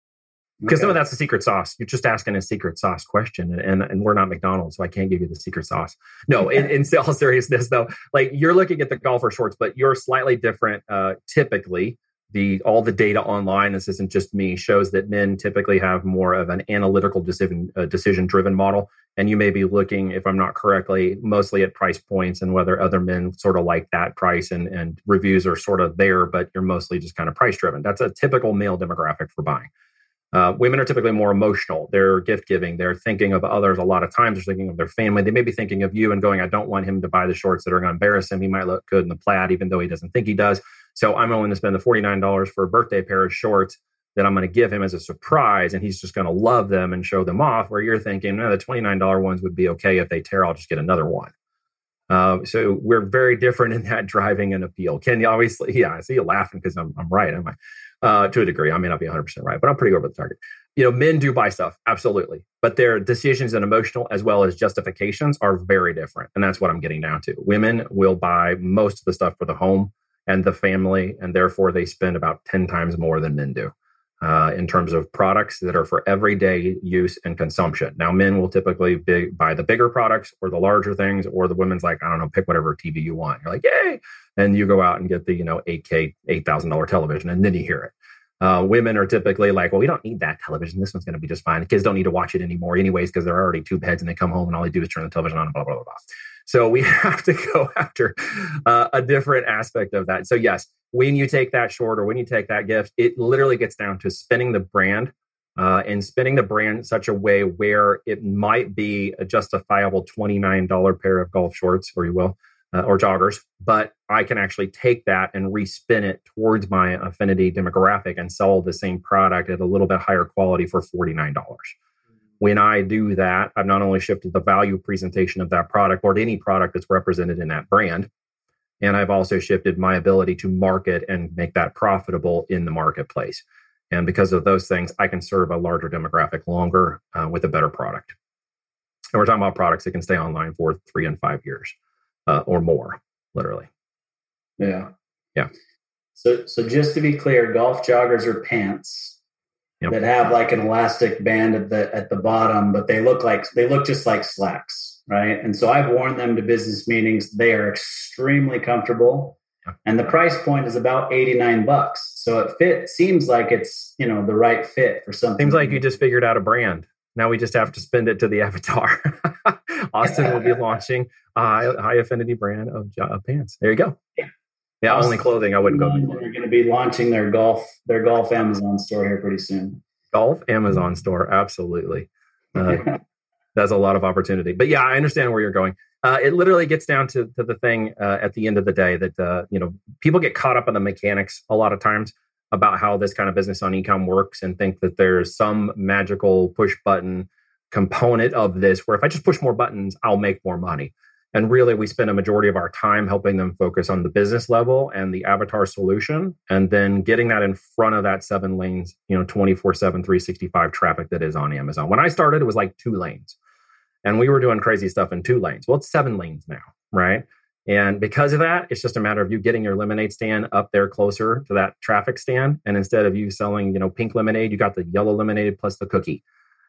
Speaker 3: because okay. some of that's the secret sauce. You're just asking a secret sauce question, and, and, we're not McDonald's, so I can't give you the secret sauce. No, in, in all seriousness, though, like you're looking at the golfer shorts, but you're slightly different. Uh, typically, the all the data online, this isn't just me, shows that men typically have more of an analytical decision uh, decision driven model, and you may be looking, if I'm not correctly, mostly at price points and whether other men sort of like that price, and and reviews are sort of there, but you're mostly just kind of price driven. That's a typical male demographic for buying. Uh, women are typically more emotional. They're gift giving. They're thinking of others a lot of times. They're thinking of their family. They may be thinking of you and going, I don't want him to buy the shorts that are going to embarrass him. He might look good in the plaid, even though he doesn't think he does. So I'm willing to spend the $49 for a birthday pair of shorts that I'm going to give him as a surprise. And he's just going to love them and show them off. Where you're thinking, no, the $29 ones would be okay. If they tear, I'll just get another one. Uh, so we're very different in that driving and appeal. Ken, you obviously, yeah, I see you laughing because I'm, I'm right, am I? Uh, to a degree, I may not be 100% right, but I'm pretty over the target you know, men do buy stuff, absolutely, but their decisions and emotional as well as justifications are very different. And that's what I'm getting down to. Women will buy most of the stuff for the home and the family, and therefore they spend about 10 times more than men do. Uh, in terms of products that are for everyday use and consumption. Now, men will typically buy the bigger products or the larger things, or the women's like, I don't know, pick whatever TV you want. You're like, yay! And you go out and get the, you know, 8K, $8,000 television, and then you hear it. Uh, women are typically like, well, we don't need that television. This one's going to be just fine. kids don't need to watch it anymore, anyways, because they're already tube heads and they come home and all they do is turn the television on and blah, blah, blah, blah. So we have to go after uh, a different aspect of that. So, yes, when you take that short or when you take that gift, it literally gets down to spinning the brand uh, and spinning the brand such a way where it might be a justifiable $29 pair of golf shorts, or you will, uh, or joggers, but I can actually take that and respin it towards my affinity demographic and sell the same product at a little bit higher quality for $49. When I do that, I've not only shifted the value presentation of that product or any product that's represented in that brand, and I've also shifted my ability to market and make that profitable in the marketplace. And because of those things, I can serve a larger demographic longer uh, with a better product. And we're talking about products that can stay online for three and five years uh, or more, literally.
Speaker 2: Yeah.
Speaker 3: Yeah.
Speaker 2: So, so just to be clear, golf joggers are pants yep. that have like an elastic band at the at the bottom, but they look like they look just like slacks, right? And so I've worn them to business meetings. They are extremely comfortable. And the price point is about 89 bucks. So it fit seems like it's, you know, the right fit for something.
Speaker 3: Seems like you just figured out a brand. Now we just have to spend it to the avatar. Austin will be launching a high, high affinity brand of, of pants. There you go. Yeah. Only clothing. I wouldn't go.
Speaker 2: They're going to be launching their golf their golf Amazon store here pretty soon.
Speaker 3: Golf Amazon store, absolutely. Uh, that's a lot of opportunity. But yeah, I understand where you're going. Uh, it literally gets down to, to the thing uh, at the end of the day that uh, you know people get caught up in the mechanics a lot of times about how this kind of business on ecom works and think that there's some magical push button component of this where if I just push more buttons, I'll make more money. And really, we spend a majority of our time helping them focus on the business level and the avatar solution, and then getting that in front of that seven lanes, you know, 24 7, 365 traffic that is on Amazon. When I started, it was like two lanes, and we were doing crazy stuff in two lanes. Well, it's seven lanes now, right? And because of that, it's just a matter of you getting your lemonade stand up there closer to that traffic stand. And instead of you selling, you know, pink lemonade, you got the yellow lemonade plus the cookie.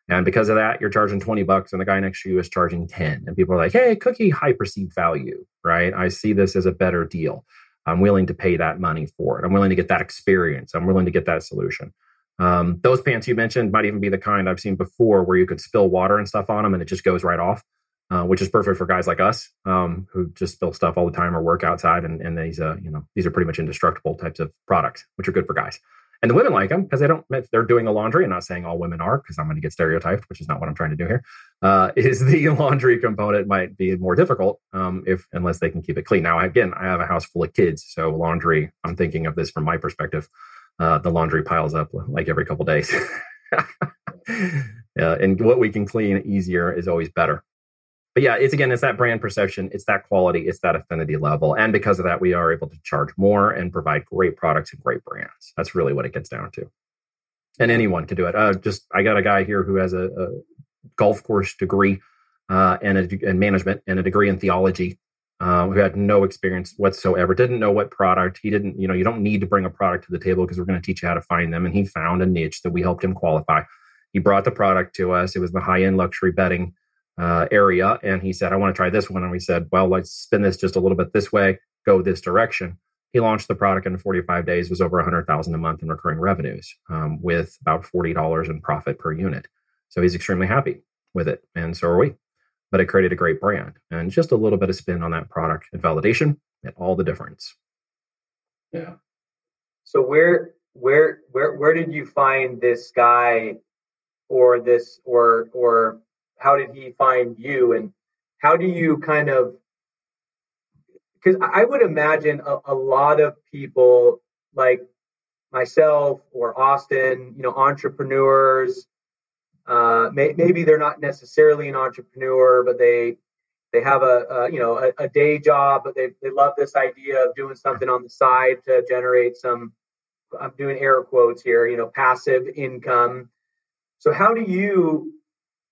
Speaker 3: And because of that, you're charging 20 bucks and the guy next to you is charging 10. And people are like, hey, cookie, high perceived value, right? I see this as a better deal. I'm willing to pay that money for it. I'm willing to get that experience. I'm willing to get that solution. Um, those pants you mentioned might even be the kind I've seen before where you could spill water and stuff on them and it just goes right off, uh, which is perfect for guys like us um, who just spill stuff all the time or work outside. And, and these, uh, you know, these are pretty much indestructible types of products, which are good for guys and the women like them because they don't they're doing the laundry i'm not saying all women are because i'm going to get stereotyped which is not what i'm trying to do here. Uh, is the laundry component might be more difficult um, if unless they can keep it clean now again i have a house full of kids so laundry i'm thinking of this from my perspective uh, the laundry piles up like every couple days yeah, and what we can clean easier is always better but yeah, it's again, it's that brand perception, it's that quality, it's that affinity level. And because of that, we are able to charge more and provide great products and great brands. That's really what it gets down to. And anyone can do it. Uh, just, I got a guy here who has a, a golf course degree uh, and a in management and a degree in theology. Uh, who had no experience whatsoever, didn't know what product. He didn't, you know, you don't need to bring a product to the table because we're going to teach you how to find them. And he found a niche that we helped him qualify. He brought the product to us. It was the high end luxury bedding uh, area. And he said, I want to try this one. And we said, well, let's spin this just a little bit this way, go this direction. He launched the product in 45 days, was over 100,000 a month in recurring revenues um, with about $40 in profit per unit. So he's extremely happy with it. And so are we. But it created a great brand and just a little bit of spin on that product and validation made all the difference.
Speaker 4: Yeah. So where where where where did you find this guy or this or or how did he find you? And how do you kind of because i would imagine a, a, lot of people like myself or austin you know entrepreneurs uh, may, maybe they're not necessarily an entrepreneur but they they have a, a you know a, a, day job but they, they love this idea of doing something on the side to generate some i'm doing air quotes here you know passive income. So how do you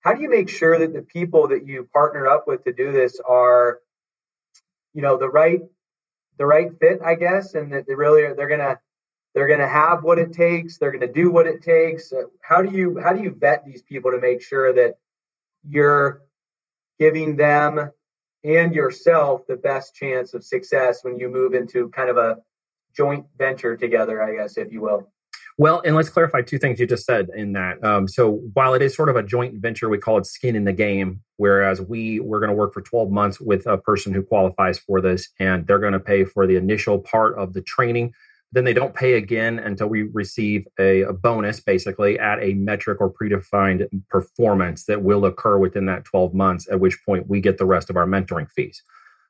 Speaker 4: how do you make sure that the people that you partner up with to do this are you know the right the right fit i guess and that they really are, they're gonna they're gonna have what it takes they're gonna do what it takes? Uh, how do you how do you vet these people to make sure that you're giving them and yourself the best chance of success when you move into kind of a joint venture together i guess if you will
Speaker 3: well, and let's clarify two things you just said in that. Um, so while it is sort of a joint venture, we call it skin in the game. Whereas we we're going to work for 12 months with a person who qualifies for this, and they're going to pay for the initial part of the training. Then they don't pay again until we receive a, a bonus, basically at a metric or predefined performance that will occur within that 12 months. At which point we get the rest of our mentoring fees.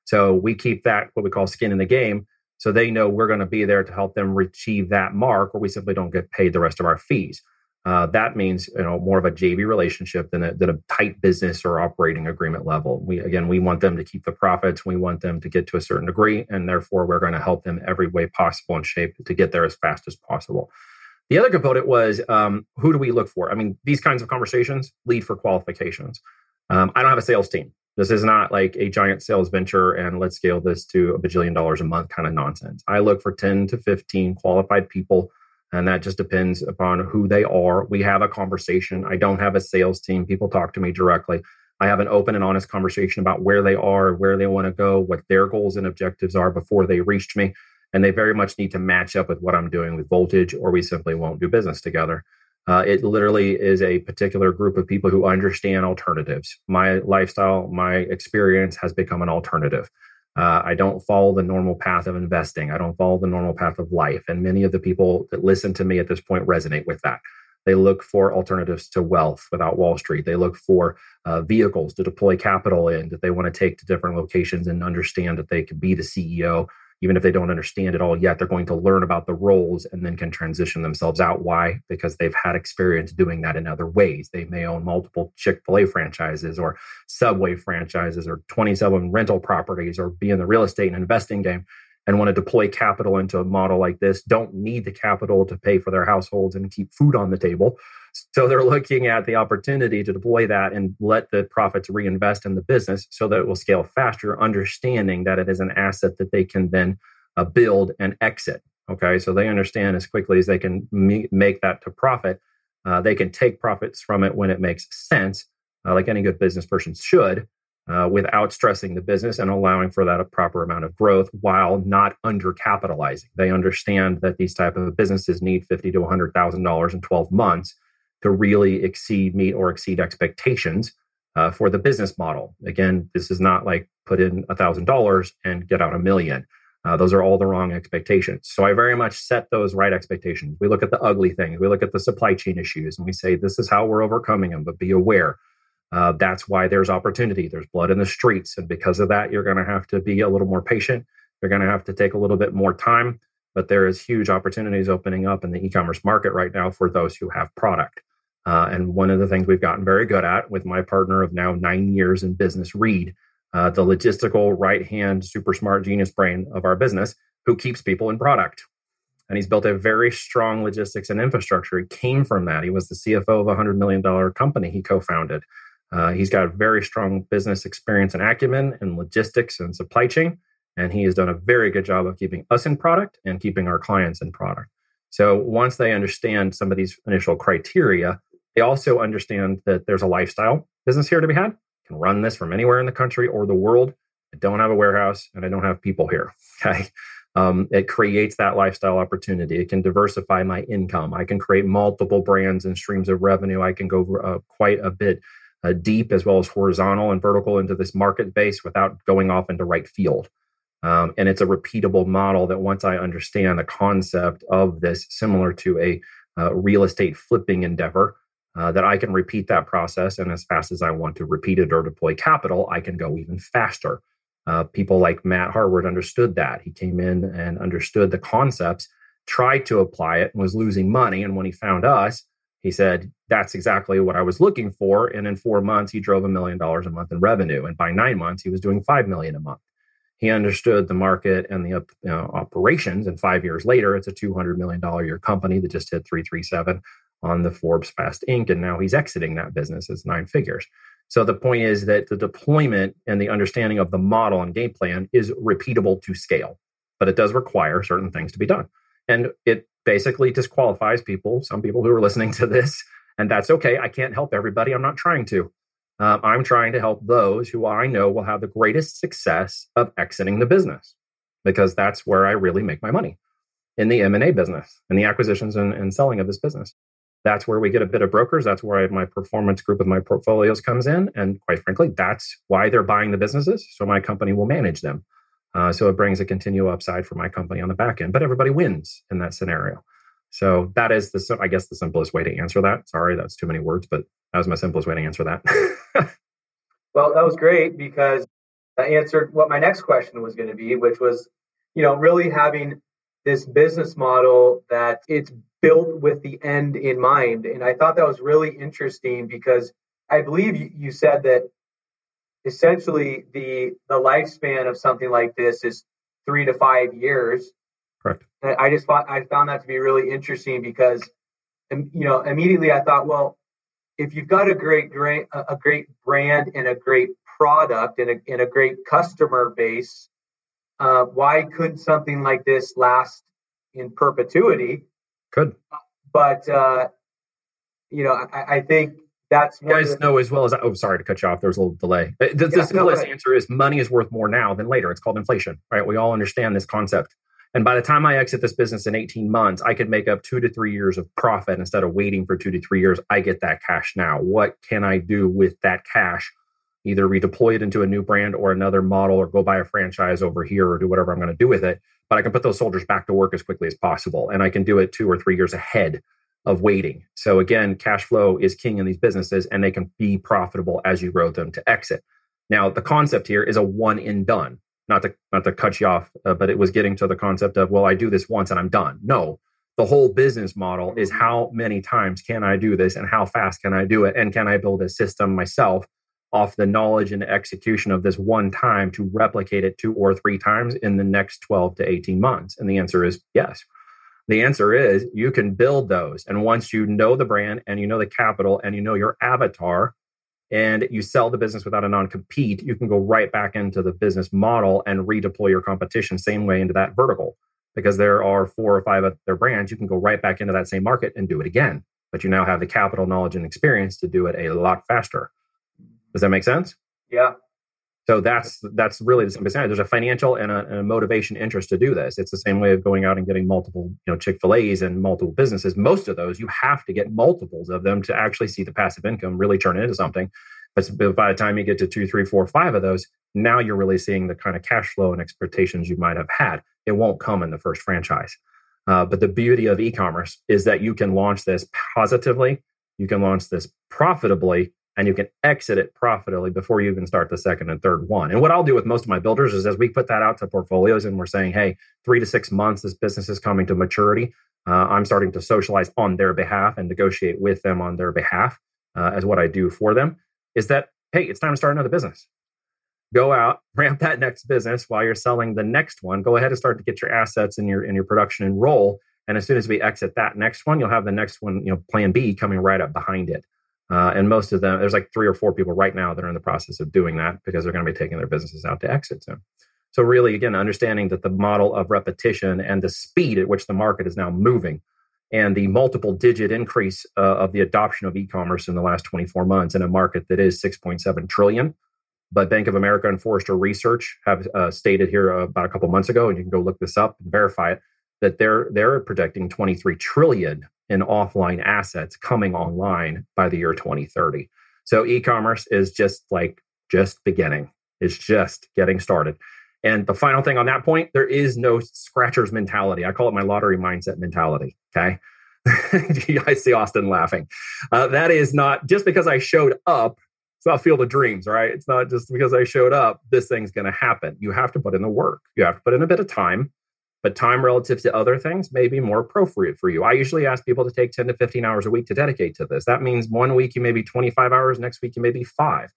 Speaker 3: So we keep that what we call skin in the game so they know we're going to be there to help them achieve that mark, or we simply don't get paid the rest of our fees. uh, that means you know more of a JV relationship than a, than a tight business or operating agreement level. We again we want them to keep the profits, we want them to get to a certain degree, and therefore we're going to help them every way possible and shape to get there as fast as possible. The other component was um, who do we look for? I mean, these kinds of conversations lead for qualifications. Um, I don't have a sales team. This is not like a giant sales venture and let's scale this to a bajillion dollars a month kind of nonsense. I look for 10 to 15 qualified people and that just depends upon who they are. We have a conversation. I don't have a sales team. People talk to me directly. I have an open and honest conversation about where they are, where they want to go, what their goals and objectives are before they reached me. And they very much need to match up with what I'm doing with Voltage, or we simply won't do business together. Uh, it literally is a particular group of people who understand alternatives. My lifestyle, my experience has become an alternative. Uh, I don't follow the normal path of investing. I don't follow the normal path of life. And many of the people that listen to me at this point resonate with that. They look for alternatives to wealth without Wall Street. They look for uh, vehicles to deploy capital in that they want to take to different locations and understand that they can be the CEO even if they don't understand it all yet, they're going to learn about the roles and then can transition themselves out. Why? Because they've had experience doing that in other ways. They may own multiple Chick fil A franchises or Subway franchises or 27 rental properties or be in the real estate and investing game and want to deploy capital into a model like this, don't need the capital to pay for their households and keep food on the table. So they're looking at the opportunity to deploy that and let the profits reinvest in the business so that it will scale faster, understanding that it is an asset that they can then uh, build and exit. Okay, so they understand as quickly as they can me- make that to profit, uh, they can take profits from it when it makes sense, uh, like any good business person should, uh, without stressing the business and allowing for that a proper amount of growth while not undercapitalizing. They understand that these type of businesses need fifty to one hundred thousand dollars in twelve months to really exceed, meet, or exceed expectations uh, for the business model. Again, this is not like put in a thousand dollars and get out a million. Uh, those are all the wrong expectations. So I very much set those right expectations. We look at the ugly things, we look at the supply chain issues, and we say this is how we're overcoming them. But be aware. Uh, that's why there's opportunity. There's blood in the streets, and because of that, you're going to have to be a little more patient. You're going to have to take a little bit more time. But there is huge opportunities opening up in the e-commerce market right now for those who have product. Uh, and one of the things we've gotten very good at with my partner of now nine years in business, Reed, uh, the logistical right hand, super smart genius brain of our business, who keeps people in product. And he's built a very strong logistics and infrastructure. He came from that. He was the CFO of a $100 million company he co founded. Uh, he's got very strong business experience and acumen in logistics and supply chain. And he has done a very good job of keeping us in product and keeping our clients in product. So once they understand some of these initial criteria, they also understand that there's a lifestyle business here to be had. I can run this from anywhere in the country or the world. I don't have a warehouse and I don't have people here. Okay. Um, it creates that lifestyle opportunity. It can diversify my income. I can create multiple brands and streams of revenue. I can go uh, quite a bit uh, deep as well as horizontal and vertical into this market base without going off into right field. Um, and it's a repeatable model that once I understand the concept of this, similar to a uh, real estate flipping endeavor, uh, that I can repeat that process. And as fast as I want to repeat it or deploy capital, I can go even faster. Uh, people like Matt Harward understood that. He came in and understood the concepts, tried to apply it, and was losing money. And when he found us, he said, That's exactly what I was looking for. And in four months, he drove a million dollars a month in revenue. And by nine months, he was doing five million a month. He understood the market and the operations. And five years later, it's a $200 million year company that just hit 337 on the Forbes Fast Inc. And now he's exiting that business as nine figures. So the point is that the deployment and the understanding of the model and game plan is repeatable to scale, but it does require certain things to be done. And it basically disqualifies people, some people who are listening to this, and that's okay. I can't help everybody. I'm not trying to. Um, I'm trying to help those who I know will have the greatest success of exiting the business because that's where I really make my money in the M&A business and the acquisitions and, and selling of this business. That's where we get a bit of brokers. That's where I, my performance group of my portfolios comes in. And quite frankly, that's why they're buying the businesses. So my company will manage them. Uh, so it brings a continual upside for my company on the back end. But everybody wins in that scenario. So that is the, I guess, the simplest way to answer that. Sorry, that's too many words, but that was my simplest way to answer that.
Speaker 4: well, that was great because I answered what my next question was going to be, which was, you know, really having this business model that it's built with the end in mind. And I thought that was really interesting because I believe you said that essentially the the lifespan of something like this is three to five years.
Speaker 3: Correct.
Speaker 4: And I just thought I found that to be really interesting because, you know, immediately I thought, well, if you've got a great great a great brand and a great product and a, and a great customer base, uh, why couldn't something like this last in perpetuity?
Speaker 3: Could.
Speaker 4: But uh, you know, I, I think that's
Speaker 3: you guys know as well as I, oh sorry to cut you off. There was a little delay. The, the, yeah, the simplest answer is money is worth more now than later. It's called inflation right? We all understand this concept. And by the time i exit this business in 18 months i could make up two to three years of profit instead of waiting for two to three years. I get that cash now. What can i do with that cash either redeploy it into a new brand or another model or go buy a franchise over here or do whatever i'm going to do with it but i can put those soldiers back to work as quickly as possible and i can do it two or three years ahead of waiting. So again, cash flow is king in these businesses and they can be profitable as you grow them to exit. Now, the concept here is a one and done. Not to not to cut you off, uh, but it was getting to the concept of well, I do this once and I'm done. No, the whole business model is how many times can I do this and how fast can I do it and can I build a system myself off the knowledge and execution of this one time to replicate it two or three times in the next 12 to 18 months? And the answer is yes. The answer is you can build those. And once you know the brand and you know the capital and you know your avatar and you sell the business without a non compete, you can go right back into the business model and redeploy your competition same way into that vertical. Because there are four or five other brands, you can go right back into that same market and do it again. But you now have the capital, knowledge, and experience to do it a lot faster. Does that make sense?
Speaker 4: Yeah,
Speaker 3: so that's that's really the same simplest There's a financial and a, and a, motivation interest to do this. It's the same way of going out and getting multiple, you know, Chick Fil A's and multiple businesses. Most of those you have to get multiples of them to actually see the passive income really turn into something. But by the time you get to two, three, four, five of those, now you're really seeing the kind of cash flow and expectations you might have had. It won't come in the first franchise. Uh, but the beauty of e-commerce is that you can launch this positively, you can launch this profitably, and you can exit it profitably before you even start the second and third one. And what I'll do with most of my builders is as we put that out to portfolios and we're saying, hey, three to six months, this business is coming to maturity. Uh, I'm starting to socialize on their behalf and negotiate with them on their behalf uh, as what I do for them. Is that, hey, it's time to start another business. Go out, ramp that next business while you're selling the next one. Go ahead and start to get your assets and your and your production and roll. And as soon as we exit that next one, you'll have the next one, you know, plan B coming right up behind it. Uh, and most of them, there's like three or four people right now that are in the process of doing that because they're going to be taking their businesses out to exit soon. So, really, again, understanding that the model of repetition and the speed at which the market is now moving and the multiple digit increase uh, of the adoption of e commerce in the last 24 months in a market that is 6.7 trillion. But Bank of America and Forrester Research have uh, stated here uh, about a couple months ago, and you can go look this up and verify it, that they're they're projecting 23 trillion in offline assets coming online by the year 2030. So e-commerce is just like just beginning. It's just getting started. And the final thing on that point, there is no scratchers mentality. I call it my lottery mindset mentality. Okay. I see Austin laughing. Uh, that is not just because I showed up. It's not field of dreams, right? It's not just because I showed up, this thing's going to happen. You have to put in the work. You have to put in a bit of time but time relative to other things may be more appropriate for you. I usually ask people to take 10 to 15 hours a week to dedicate to this. That means one week you may be 25 hours, next week you may be five,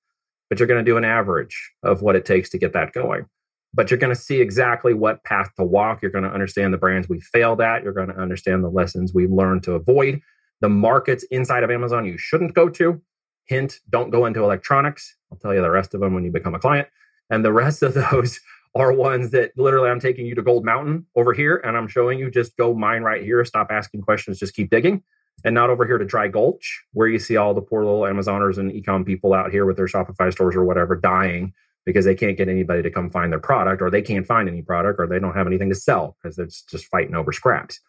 Speaker 3: but you're going to do an average of what it takes to get that going. But you're going to see exactly what path to walk. You're going to understand the brands we failed at. You're going to understand the lessons we learned to avoid, the markets inside of Amazon you shouldn't go to. Hint, don't go into electronics. I'll tell you the rest of them when you become a client. And the rest of those are ones that literally I'm taking you to Gold Mountain over here and I'm showing you just go mine right here, stop asking questions, just keep digging. And not over here to Dry Gulch, where you see all the poor little Amazoners and ecom people out here with their Shopify stores or whatever dying because they can't get anybody to come find their product or they can't find any product or they don't have anything to sell because it's just fighting over scraps.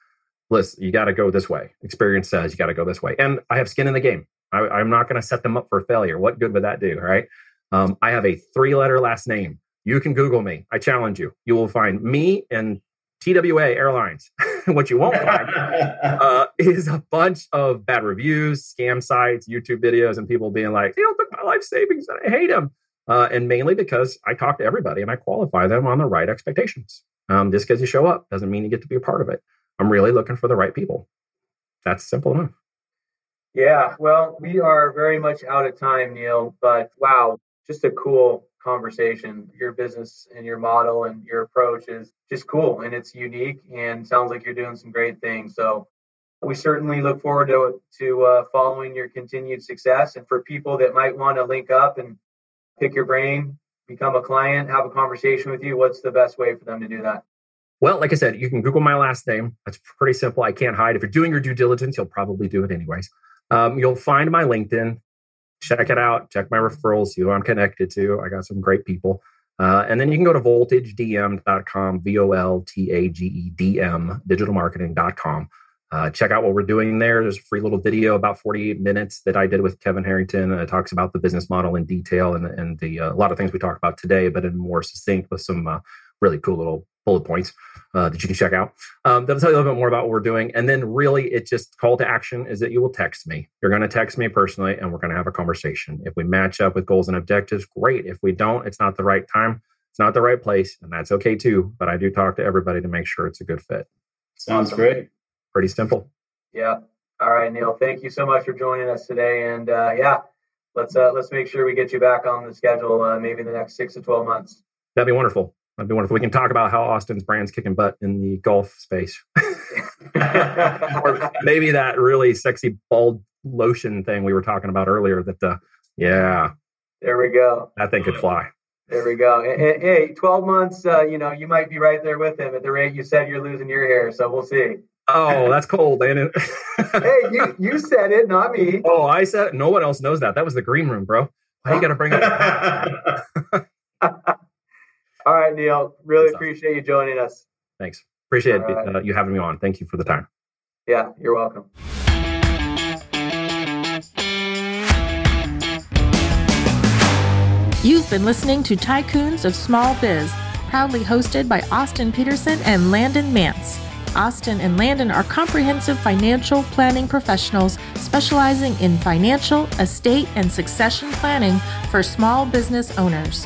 Speaker 3: Listen, you got to go this way. Experience says you got to go this way. And I have skin in the game. I, am not going to set them up for failure. What good would that do? Right. Um, I have a three letter last name you can Google me. I challenge you. You will find me and TWA Airlines. what you won't find uh, is a bunch of bad reviews, scam sites, YouTube videos, and people being like, "They don't took my life savings and I hate them." Uh, and mainly because I talk to everybody and I qualify them on the right expectations. Um, just because you show up doesn't mean you get to be a part of it. I'm really looking for the right people. that's simple enough.
Speaker 4: Yeah, well, we are very much out of time, Neil, but wow, just a cool conversation. Your business and your model and your approach is just cool and it's unique and sounds like you're doing some great things. So we certainly look forward to to uh, following your continued success. And for people that might want to link up and pick your brain, become a client, have a conversation with you, what's the best way for them to do that?
Speaker 3: Well, like I said, you can Google my last name. That's pretty simple. I can't hide. If you're doing your due diligence, you'll probably do it anyways. Um, you'll find my LinkedIn. Check it out. Check my referrals. See who I'm connected to. I got some great people. Uh, and then you can go to voltagedm.com, V O L T A G E D M, digitalmarketing.com. Uh, check out what we're doing there. There's a free little video about 48 minutes that I did with Kevin Harrington. It talks about the business model in detail and, and the uh, a lot of things we talk about today, but in more succinct with some uh, really cool little bullet points uh, that you can check out. Um, that'll tell you a little bit more about what we're doing. And then really it just call to action is that you will text me. You're going to text me personally and we're going to have a conversation. If we match up with goals and objectives, great. If we don't, it's not the right time. It's not the right place and that's okay too. But I do talk to everybody to make sure it's a good fit.
Speaker 2: Sounds great.
Speaker 3: Pretty simple.
Speaker 4: Yeah. All right, Neil. Thank you so much for joining us today. And uh, yeah, let's uh, let's make sure we get you back on the schedule uh, maybe in the next six to twelve months.
Speaker 3: That'd be wonderful. That'd be wonderful. If we can talk about how Austin's brand's kicking butt in the golf space. or maybe that really sexy bald lotion thing we were talking about earlier that the yeah.
Speaker 4: There we go.
Speaker 3: That thing could fly.
Speaker 4: There we go. Hey, 12 months, uh, you know, you might be right there with him at the rate you said you're losing your hair. So we'll see.
Speaker 3: Oh, that's cold, ain't it?
Speaker 4: hey, you, you said it, not me.
Speaker 3: Oh, I said it. No one else knows that. That was the green room, bro. Why you got to bring
Speaker 4: up? All right, Neil. Really appreciate you joining us.
Speaker 3: Thanks. Appreciate right. uh, you having me on. Thank you for the time.
Speaker 4: Yeah, you're welcome.
Speaker 1: You've been listening to Tycoons of Small Biz, proudly hosted by Austin Peterson and Landon Mance. Austin and Landon are comprehensive financial planning professionals specializing in financial, estate, and succession planning for small business owners.